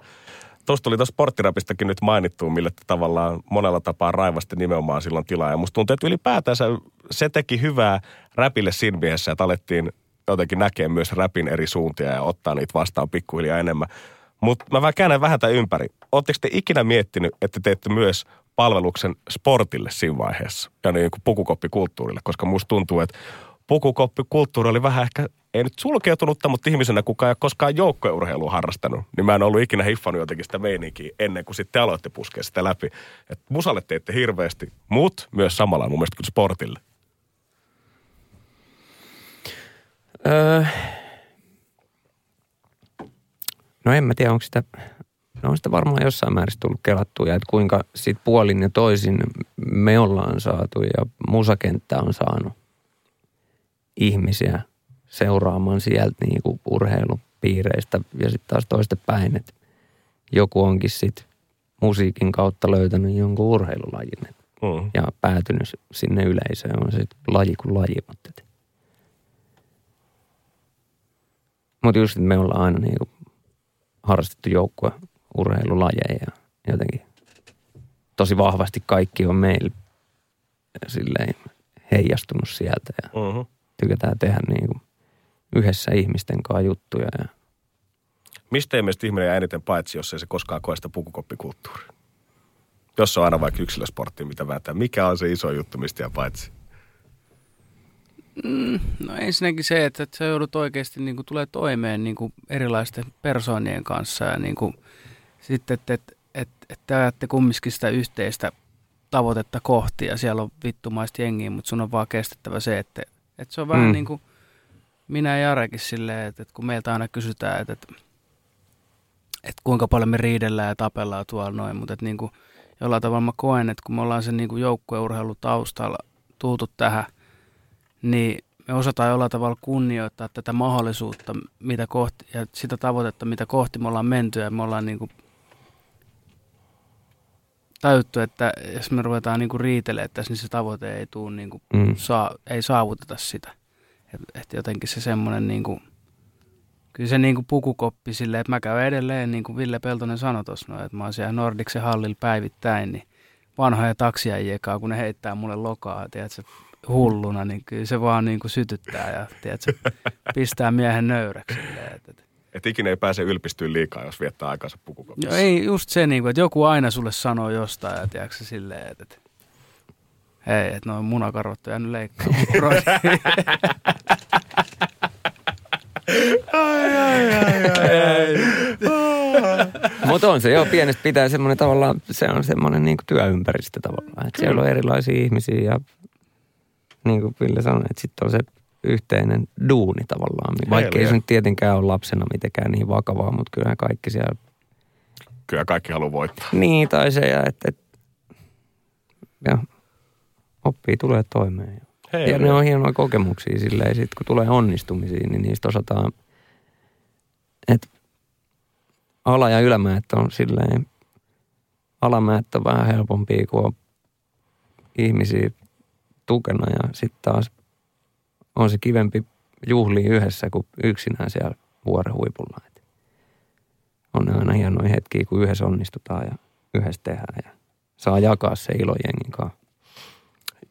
Tuosta tuli tuossa sporttirapistakin nyt mainittua, mille te tavallaan monella tapaa raivasti nimenomaan silloin tilaa. Ja musta tuntuu, että ylipäätänsä se teki hyvää räpille siinä mielessä, että alettiin jotenkin näkee myös räpin eri suuntia ja ottaa niitä vastaan pikkuhiljaa enemmän. Mutta mä vähän käännän vähän tämän ympäri. Oletteko te ikinä miettinyt, että teette myös palveluksen sportille siinä vaiheessa ja niin kuin pukukoppikulttuurille? Koska musta tuntuu, että pukukoppikulttuuri oli vähän ehkä, ei nyt sulkeutunutta, mutta ihmisenä kukaan ei ole koskaan joukkueurheilua harrastanut. Niin mä en ollut ikinä hiffannut jotenkin sitä meininkiä ennen kuin sitten te aloitte puskea sitä läpi. Et musalle teitte hirveästi, mutta myös samalla mun mielestä kyllä sportille. Öö, no en mä tiedä, onko sitä, no on sitä varmaan jossain määrin tullut kelattua ja että kuinka sit puolin ja toisin me ollaan saatu ja musakenttä on saanut ihmisiä seuraamaan sieltä niin kuin urheilupiireistä ja sitten taas toista päin, että joku onkin sitten musiikin kautta löytänyt jonkun urheilulajin et- Mm. ja päätynyt sinne yleisöön. On se laji kuin laji, mutta. Mutta just, että me ollaan aina niinku harrastettu joukkue urheilulajeja ja jotenkin tosi vahvasti kaikki on meillä silleen heijastunut sieltä ja Mm-hmm. Tykätään tehdä niinku yhdessä ihmisten kanssa juttuja ja Mistä ei mielestä ihminen jää eniten paitsi, jos ei se koskaan koe sitä pukukoppikulttuuria? Jos on aina vaikka yksilösportti, mitä vääntää. Mikä on se iso juttu, mistä jää paitsi? No ensinnäkin se, että, että sä joudut oikeasti niin kuin, tulee toimeen niin kuin, erilaisten persoonien kanssa ja niin kuin, sitten, että, että, että, että te ajatte kumminkin sitä yhteistä tavoitetta kohti ja siellä on vittumaista jengiä, mutta sun on vaan kestettävä se, että, että se on vähän Mm. niin kuin minä ja Jarekin silleen, että, että kun meiltä aina kysytään, että, että, että kuinka paljon me riidellään ja tapellaan tuolla noin, mutta että niin kuin, jollain tavalla mä koen, että kun me ollaan sen niin kuin joukkueurheilun taustalla tultu tähän, niin me osataan jollain tavalla kunnioittaa tätä mahdollisuutta mitä kohti, ja sitä tavoitetta, mitä kohti me ollaan menty, ja me ollaan niin kuin tajuttu, että jos me ruvetaan niin kuin riitelemään tässä, niin se tavoite ei, tuu niin kuin mm, saa, ei saavuteta sitä. Että et jotenkin se semmoinen niin kuin, kyllä se niin kuin pukukoppi silleen, että mä käyn edelleen, niin kuin Ville Peltonen sanoi tuossa, no, että mä oon siellä Nordiksen hallilla päivittäin, niin vanhoja taksiajiekaa, kun ne heittää mulle lokaa, tiedätkö, hulluna, niin kyllä se vaan niin kuin sytyttää ja tiedätkö, pistää miehen nöyräksi. silleen, Että, että, ikinä ei pääse ylpistyä liikaa, jos viettää aikansa pukukopissa. Joo, ei just se, niin kuin, että joku aina sulle sanoo jostain ja tiedätkö, silleen, että, että Hei, että noin munakarvat on jäänyt leikkaamaan. Mutta on se joo, pienestä pitää semmoinen tavallaan, se on semmoinen niin työympäristö tavallaan. Että siellä on erilaisia ihmisiä ja niin kuin Ville sanoi, että sitten on se yhteinen duuni tavallaan. Vaikka ei se nyt tietenkään ole lapsena mitenkään niin vakavaa, mutta kyllähän kaikki siellä Kyllä kaikki haluaa voittaa. Niin, tai se, ja että et, ja oppii tulee toimeen. Hei, ja ne on hienoja kokemuksia silleen, sit kun tulee onnistumisia, niin niistä osataan, että ala- ja ylämäät on silleen, alamäät on vähän helpompia, kun on ihmisiä tukena ja sitten taas on se kivempi juhlia yhdessä kuin yksinään siellä vuoren huipulla. Et on aina hienoja hetkiä, kun yhdessä onnistutaan ja yhdessä tehdään ja saa jakaa se ilo jengin kanssa.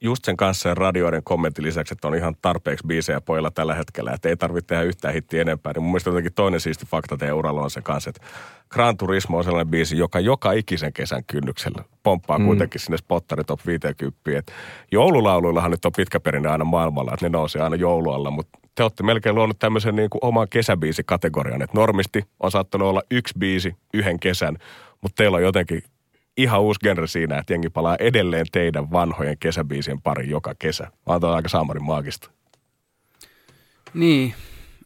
Just sen kanssa ja radioiden kommentin lisäksi, että on ihan tarpeeksi biisejä pojilla tällä hetkellä, että ei tarvitse tehdä yhtään hittiä enempää. Niin mun mielestä jotenkin toinen siisti fakta teidän uralla on se kanssa, että Gran Turismo on sellainen biisi, joka joka ikisen kesän kynnyksellä pomppaa mm. kuitenkin sinne spottari top 50. Et joululauluillahan nyt on pitkä perinne aina maailmalla, että ne nousee aina joulualla, mutta te olette melkein luonut tämmöisen niin kuin oman kesäbiisikategorian, että normisti on saattanut olla yksi biisi yhden kesän, mutta teillä on jotenkin ihan uusi genre siinä, että jengi palaa edelleen teidän vanhojen kesäbiisien pari joka kesä. Vaan toi on aika saamarin maagista. Niin,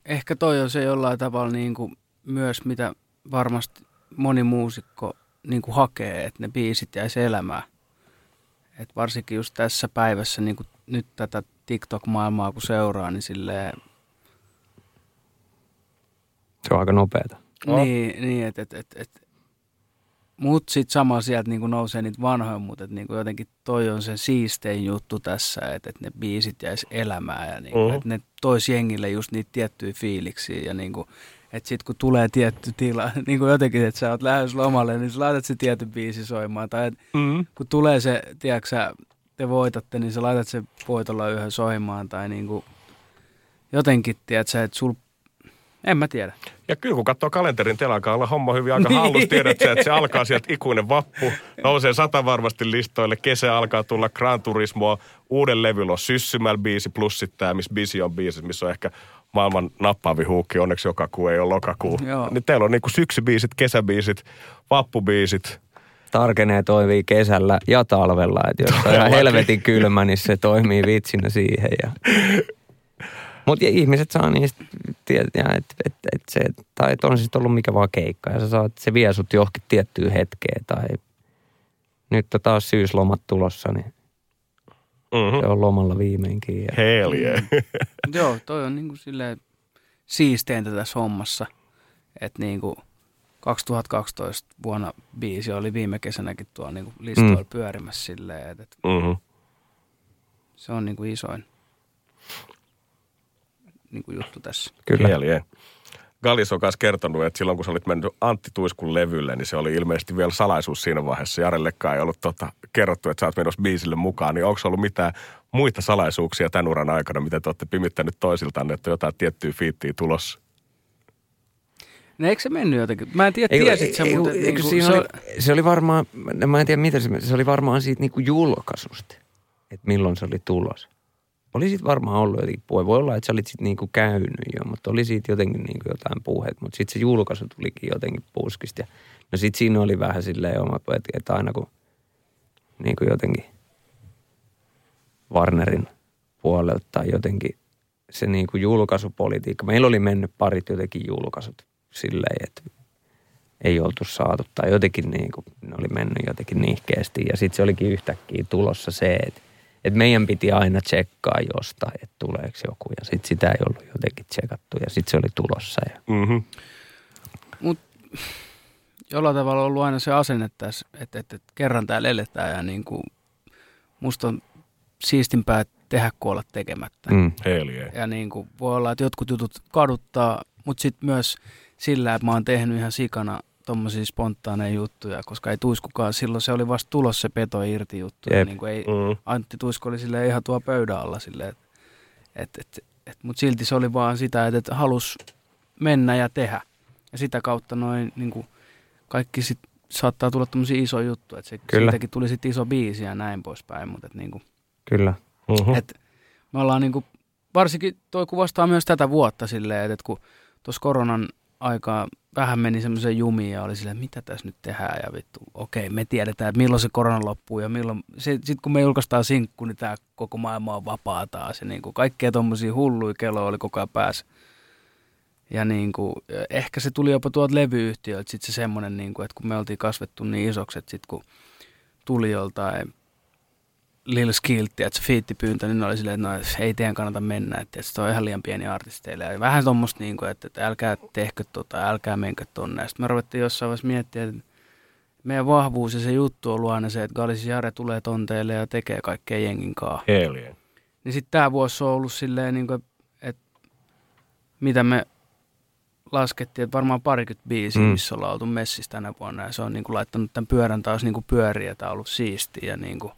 ehkä toi on se jollain tavalla niin kuin myös, mitä varmasti moni muusikko niin kuin hakee, että ne biisit jäisi elämään. Et varsinkin just tässä päivässä, niin kuin nyt tätä TikTok-maailmaa kun seuraa, niin silleen, Se on aika nopeeta. Oh. niin, niin että et, et, et, mut sit sama sieltä niin nousee niitä vanhoja, mutta niin jotenkin toi on se siistein juttu tässä, että et ne biisit jäisi elämään ja niin Mhm. että ne tois jengille just niitä tiettyjä fiiliksiä ja niin kuin, että sit kun tulee tietty tila, niin kuin jotenkin, että sä oot lähes lomalle, niin sä laitat se tietty biisi soimaan. Tai et, Mm. kun tulee se, tiedätkö sä, te voitatte, niin sä laitat se voitolla yhden soimaan. Tai niin kuin, jotenkin, tiedätkö sä, että sul, en mä tiedä. Ja kyllä kun katsoo kalenterin, teillä alkaa olla homma hyvin aika hallussa. Tiedät sä, että se alkaa sieltä ikuinen vappu, nousee sata varmasti listoille. Kesä alkaa tulla Gran Turismoa, uuden levyllä on Syssymäl biisi plus sitten tämä, missä biisi on biisi, missä on ehkä maailman nappaavi huukki. Onneksi joka kuu ei ole lokakuu. Joo. Niin teillä on niinku syksybiisit, kesäbiisit, vappubiisit. Tarkenee toimii kesällä ja talvella. Että jos on helvetin kylmä, niin se toimii vitsinä siihen. Ja... Mutta ihmiset saa niistä tietää, että et, et se, tai et on se sitten ollut mikä vaan keikka. Ja sä saat, se vie sut johonkin tiettyyn hetkeen. Tai nyt on taas syyslomat tulossa, niin Mm-hmm. se on lomalla viimeinkin. Ja... Hell yeah. Joo, toi on niin kuin silleen siisteintä tässä hommassa. Että niin kuin 2012 vuonna biisi oli viime kesänäkin tuolla niin kuin listoilla Mm. pyörimässä silleen, että, että mm-hmm. se on niin kuin isoin niin kuin juttu tässä. Kyllä. Hell yeah. Gallis on kanssa kertonut, että silloin kun sä olit mennyt Antti Tuiskun levylle, niin se oli ilmeisesti vielä salaisuus siinä vaiheessa. Jarellekaan ei ollut tota, kerrottu, että sä oot menossa biisille mukaan. Niin onko ollut mitään muita salaisuuksia tämän uran aikana, mitä te olette pimittänyt toisiltanne, että jotain tiettyä fiittiä tulossa? No eikö se mennyt jotenkin? Mä en tiedä, tiesit sä, mutta eikö niin kuin, siinä se, oli, se oli varmaan, mä en tiedä mitä se, se oli varmaan siitä niinku julkaisusta, että milloin se oli tulos. Oli siitä varmaan ollut jotenkin puhe. Voi olla, että sä olit sitten niinku käynyt jo, mutta oli siitä jotenkin niinku jotain puheet. Mutta sitten se julkaisu tulikin jotenkin puskista. Ja, no sitten siinä oli vähän silleen oma, että, että aina kun niinku jotenkin Warnerin puolelta tai jotenkin se niinku julkaisupolitiikka. Meillä oli mennyt parit jotenkin julkaisut silleen, että ei oltu saatu tai jotenkin niin kuin, ne oli mennyt jotenkin nihkeästi ja sitten se olikin yhtäkkiä tulossa se, että, että meidän piti aina tsekkaa jostain, että tuleeko joku ja sitten sitä ei ollut jotenkin tsekattu ja sitten se oli tulossa ja Mm-hmm. jollain tavalla on ollut aina se asenne tässä, että, että, että kerran täällä eletään ja niin kuin, musta on siistimpää tehdä kuin olla tekemättä. mm. Hell yeah. Ja niin kuin, voi olla, että jotkut jutut kaduttaa, mutta sitten myös sillä, että mä oon tehnyt ihan sikana tommosia spontaaneja juttuja, koska ei Tuiskukaan, silloin se oli vasta tulos se peto irti juttu. Niin kuin ei, Mm. Antti Tuisku oli silleen ihan tuo pöydän alla että et, et, et, mutta silti se oli vaan sitä, että et halus mennä ja tehdä. Ja sitä kautta noin niin kuin kaikki sit saattaa tulla tommosia isoja juttuja, että siitäkin tuli sitten iso biisi ja näin poispäin, mutta et niin kuin, Kyllä. Mm-hmm. Et me ollaan niinku, varsinkin toi kuvastaa myös tätä vuotta silleen, että et kun tuossa koronan aikaa vähän meni semmoisen jumiin ja oli silleen, mitä tässä nyt tehdään ja vittu, okei, me tiedetään, että milloin se korona loppuu ja milloin, sitten kun me julkaistaan sinkku, niin tämä koko maailma on vapaa taas ja niinku kaikkea tommosia hulluja kelloja oli koko ajan päässä. Ja niinku, ehkä se tuli jopa tuolta levyyhtiöltä sitten se semmoinen, niinku, että kun me oltiin kasvettu niin isoksi, että sitten kun tuli joltain Lil Skiltti, että se fiittipyyntö, niin ne oli silleen, että no, ei teidän kannata mennä, että se on ihan liian pieni artisteille. Ja vähän tuommoista, niin kuin, että, että älkää tehkö tota, älkää menkö tonne. Sitten me ruvettiin jossain vaiheessa miettiä, että meidän vahvuus ja se juttu on ollut aina se, että Galis Jare tulee tonteille ja tekee kaikkea jengin kaa. Helien. Niin sitten tämä vuosi on ollut silleen, niin kuin, että mitä me laskettiin, että varmaan parikymmentä biisiä, Mm. missä ollaan oltu messissä tänä vuonna. Ja se on niin kuin, laittanut tämän pyörän taas niin kuin pyöriä, tämä on ollut siistiä ja niin kuin,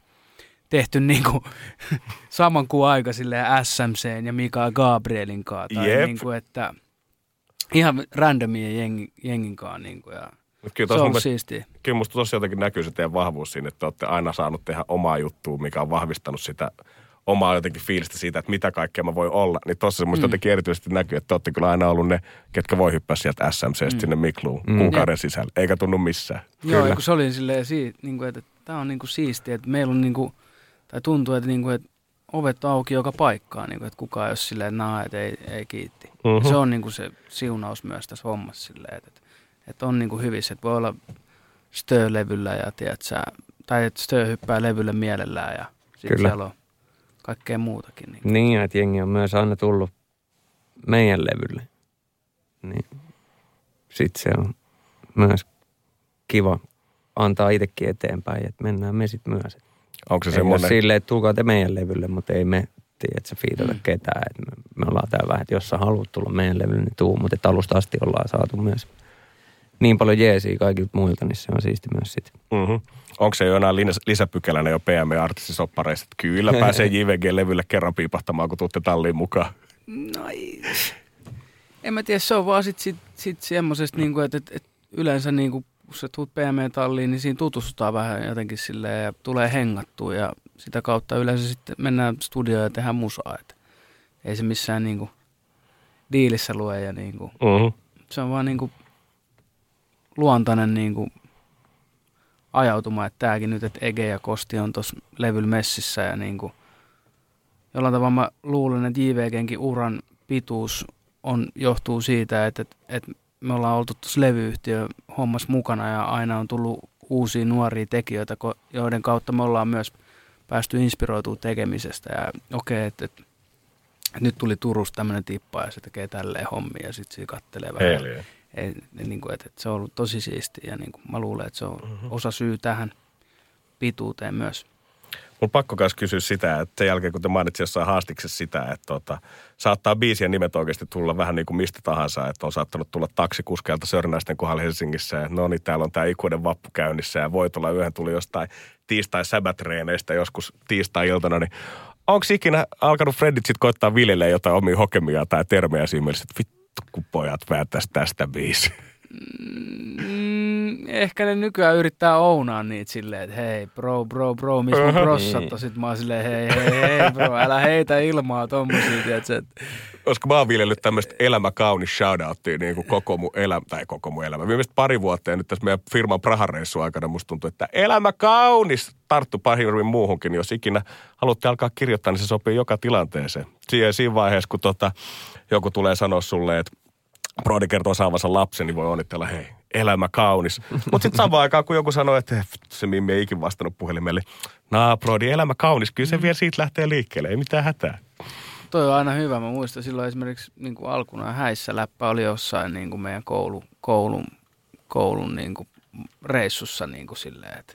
tehty niin kuin, saman kuin aika silleen SMCn ja Mika Gabrielin kanssa. Tai Jep. niin kuin, että ihan randomien jengi, jengin kanssa. Niin kuin, ja Kyllä, se on mun siistiä. kyllä musta tosi jotenkin näkyy se teidän vahvuus siinä, että te olette aina saanut tehdä omaa juttua, mikä on vahvistanut sitä omaa jotenkin fiilistä siitä, että mitä kaikkea mä voi olla. Niin tossa se musta Mm. jotenkin erityisesti näkyy, että te olette kyllä aina ollut ne, ketkä voi hyppää sieltä SMCstä sinne Mikluun Mm. kuukauden sisällä, eikä tunnu missään. Joo, Kyllä. kun se oli silleen siitä, niin kuin, että tämä on niin kuin siistiä, että meillä on niin kuin, tai tuntuu, että, niin kuin, että ovet on auki joka paikkaan, niin kuin, että kukaan ei ole silleen, että nah, että ei, ei kiitti. Mhm. Mm-hmm. Se on niin kuin se siunaus myös tässä hommassa silleen, että, että on niin kuin hyvissä, että voi olla Stö-levyllä ja tiedät sä, tai että Stö hyppää levylle mielellään ja sitten Kyllä. siellä on kaikkea muutakin. Niin. Niin, että jengi on myös aina tullut meidän levylle. Niin sitten se on myös kiva antaa itsekin eteenpäin, että mennään me sitten myös. Onko se Ei semmoinen, silleen, että tulkaa te meidän levylle, mutta ei me tiedä, että se fiitata Mm. mm. ketään. Et me, me ollaan täällä vähän, että jos sä haluat tulla meidän levylle, niin tuu. Mutta että alusta asti ollaan saatu myös niin paljon jeesiä kaikilta muilta, niin se on siisti myös sitten. mm-hmm. onko se jo enää lis- lisäpykälänä jo PM-artistisoppareissa, että kyllä pääsee JVG-levylle kerran piipahtamaan, kun tuutte talliin mukaan. No ei. En mä tiedä, se on vaan sit, sit, sit semmoisesta, niinku, että et, et yleensä niinku, kun sä tuut PM-talliin, niin siinä tutustutaan vähän jotenkin silleen ja tulee hengattua ja sitä kautta yleensä sitten mennään studioon ja tehdään musaa. Et ei se missään niinku diilissä lue ja niinku, Mm-hmm. se on vaan niinku luontainen niinku ajautuma, että tääkin nyt, että Ege ja Kosti on tuossa levyllä messissä ja niinku, jollain tavalla mä luulen, että JVGnkin uran pituus on, johtuu siitä, että, että, että me ollaan oltu tuossa levyyhtiö hommassa mukana ja aina on tullut uusia nuoria tekijöitä, joiden kautta me ollaan myös päästy inspiroitumaan tekemisestä ja okei, okay, että, että, että nyt tuli Turusta tämmöinen tippa ja se tekee tälleen hommia ja sitten se kattelee vähän. Ei, niin kuin, että, että se on ollut tosi siistiä ja niin kuin mä luulen, että se on osa syy tähän pituuteen myös. Mun pakko myös kysyä sitä, että sen jälkeen kun te mainitsit jossain haastiksessa sitä, että tota, saattaa biisien nimet oikeasti tulla vähän niin kuin mistä tahansa, että on saattanut tulla taksikuskeilta Sörnäisten kohdalla Helsingissä, ja no niin, täällä on tämä ikuinen vappu käynnissä, ja voi tulla yhden tuli jostain tiistai-säbätreeneistä joskus tiistai-iltana, niin onko ikinä alkanut Fredit sitten koittaa viljelee jotain omia hokemia tai termejä siinä mielessä, että vittu kun pojat tästä biisi. Mm, ehkä ne nykyään yrittää ounaa niitä silleen, että hei bro, bro, bro, missä mun brossat on? Sitten mä oon silleen, hei, hei, hei bro, älä heitä ilmaa tommosia, tiedätkö, että Koska mä oon viljellyt tämmöistä elämä kaunis shoutouttia niin kuin koko mun elämä, tai koko mun elämä. Viimeistä pari vuotta ja nyt tässä meidän firman Prahan reissun aikana musta tuntuu, että elämä kaunis tarttu pahin muuhunkin. Jos ikinä haluatte alkaa kirjoittaa, niin se sopii joka tilanteeseen. Siinä, siinä vaiheessa, kun tota, joku tulee sanoa sulle, että Brody kertoo saavansa lapsen, niin voi onnitella, hei, elämä kaunis. Mutta sitten samaan aikaan, kun joku sanoo, että "Eh, se Mimmi ei ikin vastannut puhelimelle, nah Brody, elämä kaunis, kyllä se vielä siitä lähtee liikkeelle, ei mitään hätää. toi on aina hyvä. Mä muistan silloin esimerkiksi niin kuin alkuna häissä läppä oli jossain niin kuin meidän koulu, koulun, koulun niin kuin reissussa niin kuin silleen, että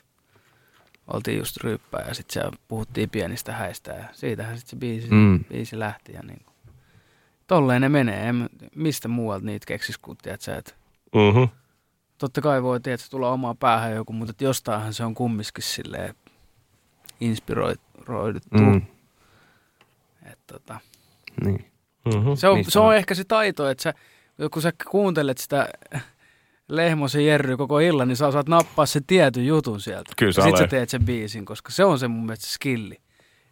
oltiin just ryppää ja sitten puhuttiin pienistä häistä ja siitähän sitten se biisi, mm. Mm. biisi lähti ja niin kuin. Tolleen ne menee. En, mistä muualta niitä keksis, kun tiedät sä, että Mm-hmm. totta kai voi tiedät, tulla omaa päähän joku, mutta et jostainhan se on kumminkin silleen inspiroiduttu. Mm. Et, tota, Niin. Mm-hmm. se, on, Mistä se on on? ehkä se taito, että sä, kun sä kuuntelet sitä Lehmosen Jerry koko illan, niin sä osaat nappaa sen tietyn jutun sieltä. Kyllä se ja sit sä teet sen biisin, koska se on se mun mielestä se skilli.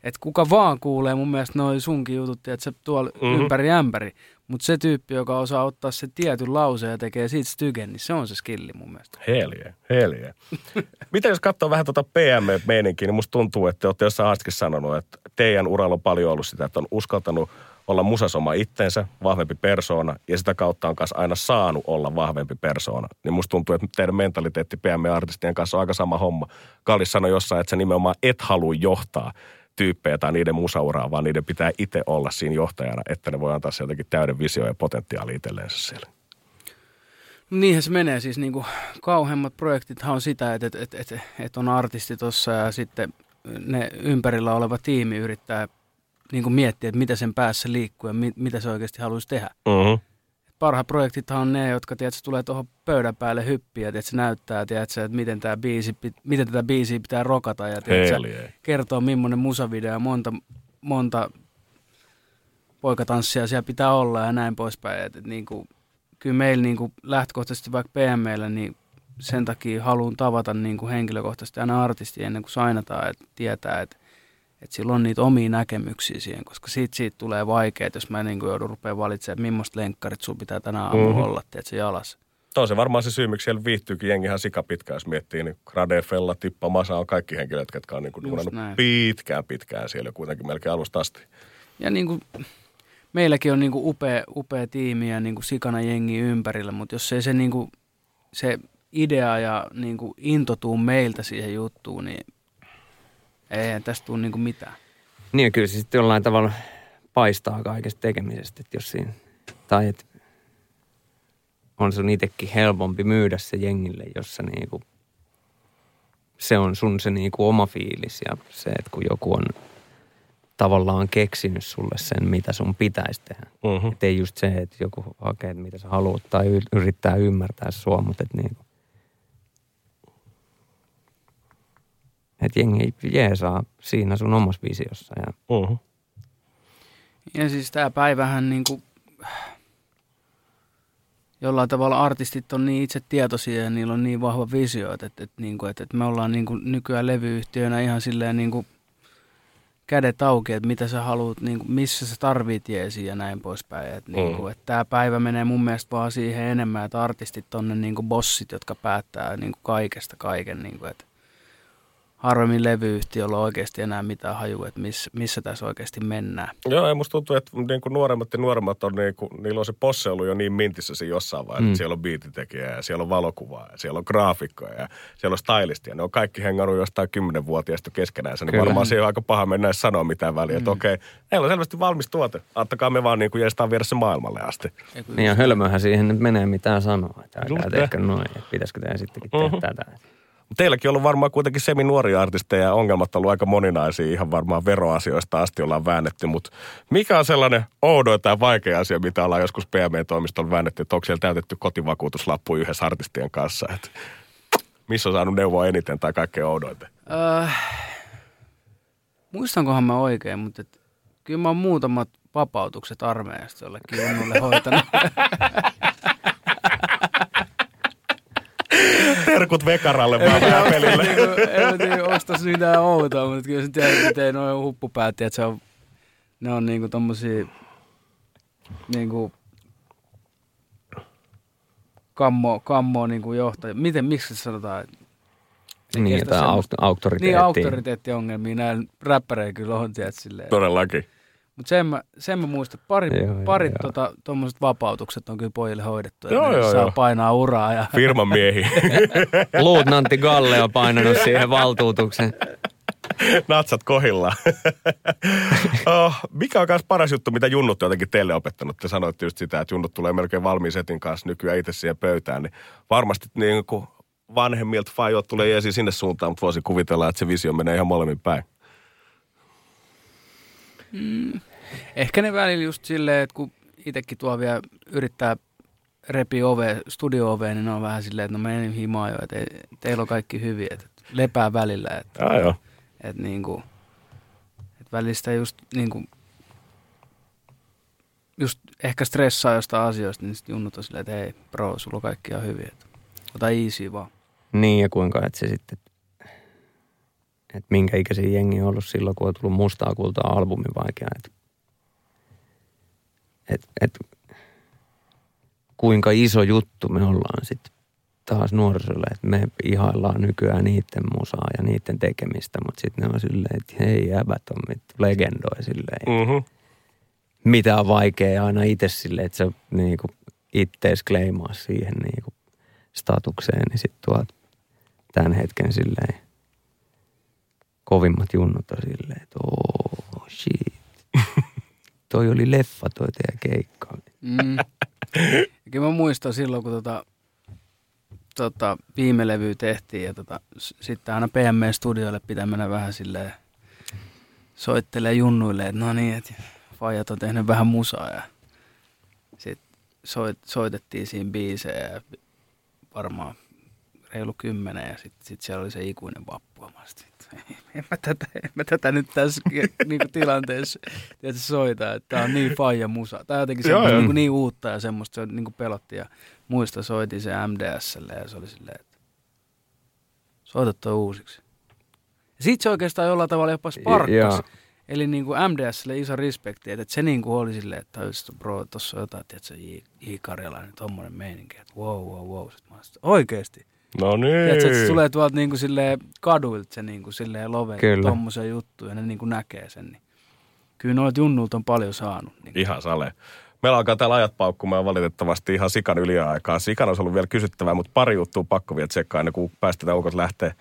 Et kuka vaan kuulee mun mielestä noin sunkin jutut, että se tuolla Mhm. mm-hmm. ympäri ämpäri. Mutta se tyyppi, joka osaa ottaa se tietyn lauseen ja tekee siitä stygen, niin se on se skilli mun mielestä. Helje, helje. Miten jos katsoo vähän tuota PM-meininkiä, niin musta tuntuu, että te olette jossain haastikin sanonut, että teidän uralla on paljon ollut sitä, että on uskaltanut olla musas oma itsensä, vahvempi persoona, ja sitä kautta on kanssa aina saanut olla vahvempi persoona. Niin musta tuntuu, että teidän mentaliteetti PM-artistien kanssa on aika sama homma. Kallis sanoi jossain, että sä nimenomaan et halua johtaa tyyppejä tai niiden musauraa, vaan niiden pitää itse olla siinä johtajana, että ne voi antaa se jotenkin täyden visio ja potentiaali itselleensä siellä. No niinhän se menee siis niinku kauheimmat projektithan on sitä, että, että, että, että, on artisti tuossa ja sitten ne ympärillä oleva tiimi yrittää niinku miettiä, että mitä sen päässä liikkuu ja mi, mitä se oikeasti haluaisi tehdä. Mm-hmm. Parhaat projektithan on ne, jotka tiedätkö, tulee tuohon pöydän päälle hyppiä, että se näyttää, tiedätkö, että miten, tää biisi, miten tätä biisiä pitää rokata ja tiedätkö, kertoo, millainen musavideo ja monta, monta poikatanssia siellä pitää olla ja näin poispäin. Et, et, niin kuin, kyllä meillä niin kuin lähtökohtaisesti vaikka PMllä, niin sen takia haluan tavata niin kuin henkilökohtaisesti aina artistia ennen kuin sainataan, että tietää, että että sillä on niitä omia näkemyksiä siihen, koska siitä, siitä tulee vaikeaa, jos mä niin kuin joudun rupeaa valitsemaan, että millaista lenkkarit sun pitää tänä aamulla Mhm. mm-hmm. olla, tiedätkö, jalassa. Tuo on se varmaan se syy, miksi siellä viihtyykin jengihan sikapitkään, jos miettii, niin Grade, Fella, Tippa, Masa on kaikki henkilöt, jotka on niin kuin pitkään pitkään siellä kuitenkin melkein alusta asti. Ja niin kuin, meilläkin on niin kuin upea, upea tiimi ja niin kuin sikana jengi ympärillä, mutta jos ei se, niin kuin, se idea ja niin kuin into tuu meiltä siihen juttuun, niin ei tästä tule niin kuin mitään. Niin ja kyllä se sitten jollain tavalla paistaa kaikesta tekemisestä, että jos siinä, tai että on sun itsekin helpompi myydä se jengille, jos se niinku, se on sun se niinku oma fiilis ja se, että kun joku on tavallaan keksinyt sulle sen, mitä sun pitäisi tehdä. Mm-hmm. Että ei just se, että joku hakee, että mitä sä haluat tai yrittää ymmärtää sua, mutta että niinku, että jengi jeesaa siinä sun omassa visiossa ja Mm-hmm. Ja siis tämä päivähän niin kuin, jollain tavalla artistit on niin itse tietoisia ja niillä on niin vahva visio, että, että, niin kuin, että, että me ollaan niin kuin nykyään levyyhtiönä ihan silleen niin kuin kädet auki, että mitä sä haluat, niin kuin, missä sä tarvit jeesiä ja näin poispäin. Että, niin kuin, että tämä päivä menee mun mielestä vaan siihen enemmän, että artistit on ne niin kuin bossit, jotka päättää niin kuin kaikesta kaiken. Niin kuin, että harvemmin levyyhtiöllä on oikeasti enää mitään hajua, että missä, missä tässä oikeasti mennään. Joo, ja musta tuntuu, että niin kuin nuoremmat ja nuoremmat on, niin kuin, niillä on se posse ollut jo niin mintissä siinä jossain vaiheessa, mm. että siellä on biititekijä ja siellä on valokuvaa ja siellä on graafikkoja ja siellä on stylistia. Ne on kaikki hengannut jostain kymmenenvuotiaista keskenäänsä, niin Kyllä. varmaan se on aika paha mennä sanoa mitään väliä, että okei, meillä on selvästi valmis tuote, antakaa me vaan niin kuin viedä se maailmalle asti. Niin ja hölmöhän siihen nyt menee mitään sanoa. Että älkää tehkö noin, että pitäisikö tehdä sittenkin tehdä Mhm. tätä. Teilläkin on ollut varmaan kuitenkin semi-nuoria artisteja ja ongelmat on ollut aika moninaisia. Ihan varmaan veroasioista asti ollaan väännetty, mutta mikä on sellainen oudoin tai vaikea asia, mitä ollaan joskus PME-toimistolla väännetty, että onko siellä täytetty kotivakuutuslappu yhdessä artistien kanssa? Et missä on saanut neuvoa eniten tai kaikkein oudointa? Öö, muistankohan mä oikein, mutta et, kyllä mä oon muutamat vapautukset armeijasta jollekin junnulle hoitanut. Terkut Vekaralle vaan vähän pelille. En tiedä, onko tässä mitään outoa, mutta kyllä se tiedät, miten noin huppupäät, että se on, ne on niinku tommosia niinku kammo, kammo niinku johtaja. Miten, miksi se sanotaan? että Niin, kestä jotain semmoista- auk- auktoriteettia. Niin, auktoriteettiongelmia näillä räppäreillä kyllä on, tiedät, silleen. Todellakin. Mutta sen mä, sen mä muistan, pari, Joo, joo, parit joo. tota, tommoset vapautukset on kyllä pojille hoidettu. Joo, että ne joo, saa joo. painaa uraa. Ja, Firman miehi. Luutnantti Galle on painanut siihen valtuutuksen. Natsat kohillaan. oh, mikä on myös paras juttu, mitä junnut on jotenkin teille opettanut? Te sanoitte just sitä, että junnut tulee melkein valmiin setin kanssa nykyään itse siihen pöytään. Niin varmasti niin kuin vanhemmilta fajot tulee esiin sinne suuntaan, mutta voisin kuvitella, että se visio menee ihan molemmin päin. Ehkä ne välillä just silleen, että kun itsekin tuo vielä yrittää repi ove, studio oveen, niin ne on vähän silleen, että no menin himaan jo, että ei, teillä on kaikki hyvin, että lepää välillä, että, Ah, joo. että, niinku, että välistä just niinku, just ehkä stressaa jostain asioista, niin sitten junnut on silleen, että hei bro, sulla on kaikki ihan hyvin, että ota easy vaan. Niin, ja kuinka, että se sitten että minkä ikäisiä jengi on ollut silloin, kun on tullut mustaa kultaa albumin vaikea. Että et, et, kuinka iso juttu me ollaan sitten taas nuorisolle, että me ihaillaan nykyään niiden musaa ja niiden tekemistä, mutta sitten ne on silleen, että hei jäbät on mit legendoja silleen. Mm-hmm. Mitä on vaikea aina itse silleen, että se niinku ittees kleimaa siihen niinku statukseen, niin sitten tuot tämän hetken silleen kovimmat junnut on silleen, että oh shit. toi oli leffa toi teidän keikka. Mm. Kyllä mä muistan silloin, kun tota, tota, viime levy tehtiin ja tota, sitten aina PME-studioille pitää mennä vähän silleen soittelee junnuille, että no niin, että faijat on tehnyt vähän musaa ja sitten soit, soitettiin siinä biisejä ja varmaan reilu kymmenen ja sitten sit siellä oli se ikuinen vappu. en mä tätä, en mä tätä nyt tässä niinku tilanteessa tiedätkö, soita, että tää on niin faija musa. Tää on jotenkin semmoista joo. niinku niin uutta ja semmoista se niinku pelotti ja muista soitin se MDSlle ja se oli silleen, että soita toi uusiksi. Ja sit se oikeastaan jollain tavalla jopa sparkkas. Joo. Eli niin kuin MDSlle iso respekti, että se niin kuin oli silleen, että just, bro, tossa on jotain, tiedätkö, J. J. Karjalainen, tommonen meininki, että wow, wow, wow. Sitten mä oikeesti. No niin. Tiedätkö, että se tulee tuolta niin kuin silleen kaduilta se niin kuin silleen love, Kyllä. tommosen juttu ja ne niin kuin näkee sen. Niin. Kyllä noilta junnulta on paljon saanut. Niin. Ihan sale. Meillä alkaa täällä ajat paukkumaan valitettavasti ihan sikan yliaikaa. Sikan olisi ollut vielä kysyttävää, mutta pari juttua pakko vielä tsekkaa ennen kuin päästetään ukot lähtee.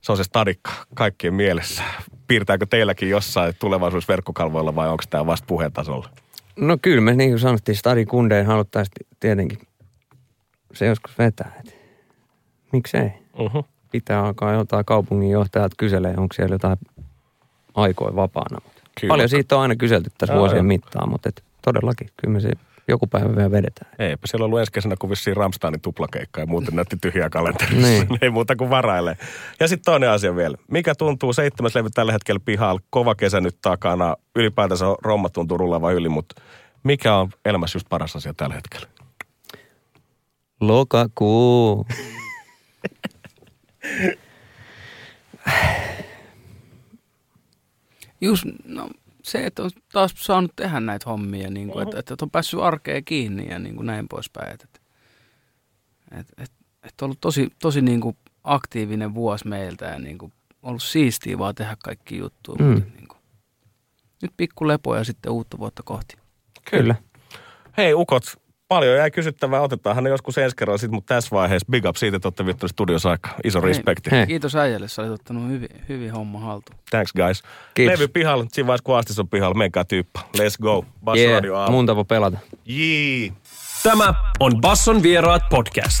Se on se stadikka kaikkien mielessä. Piirtääkö teilläkin jossain tulevaisuudessa verkkokalvoilla vai onko tämä vasta puheen tasolla? No kyllä me niin kuin sanottiin, stadi kundeen haluttaisiin tietenkin se joskus vetää. Et. Miksei? Uh-huh. Pitää alkaa jotain kaupunginjohtajat kyselee, onko siellä jotain aikoja vapaana. Kyllä. Paljon siitä on aina kyselty tässä Joo, vuosien mittaan, mutta et todellakin kyllä me se joku päivä vielä vedetään. Eipä siellä ollut ensi kesänä kuin vissiin Ramsteinin tuplakeikka ja muuten näytti tyhjää kalenterissa. Niin. Ei muuta kuin varailee. Ja sitten toinen asia vielä. Mikä tuntuu, seitsemäs levy tällä hetkellä pihalla, kova kesä nyt takana, ylipäätänsä romma tuntuu rullaavan yli, mutta mikä on elämässä just paras asia tällä hetkellä? Lokakuu. Just no, se, että on taas saanut tehdä näitä hommia, niin kuin, että, että on päässyt arkeen kiinni ja niin kuin näin poispäin. Että, että, että, että, että on ollut tosi, tosi niin kuin aktiivinen vuosi meiltä ja niin kuin ollut siistiä vaan tehdä kaikki juttuja. Mm. Mutta niin kuin, nyt pikku lepo ja sitten uutta vuotta kohti. Kyllä. Hei ukot, paljon jäi kysyttävää. Otetaanhan ne joskus ensi kerralla sit, mutta tässä vaiheessa big up siitä, että olette viettäneet studios aika. Iso Hei. respekti. Hei. Kiitos äijälle, sä olit ottanut hyvin, hyvin homma haltuun. Thanks guys. Kiitos. Levy pihalla, siinä vaiheessa kun Astis on pihalla, menkää tyyppä. Let's go. Bass Yeah, Radio aamu. mun tapa pelata. Jii. Tämä on Basson vieraat podcast.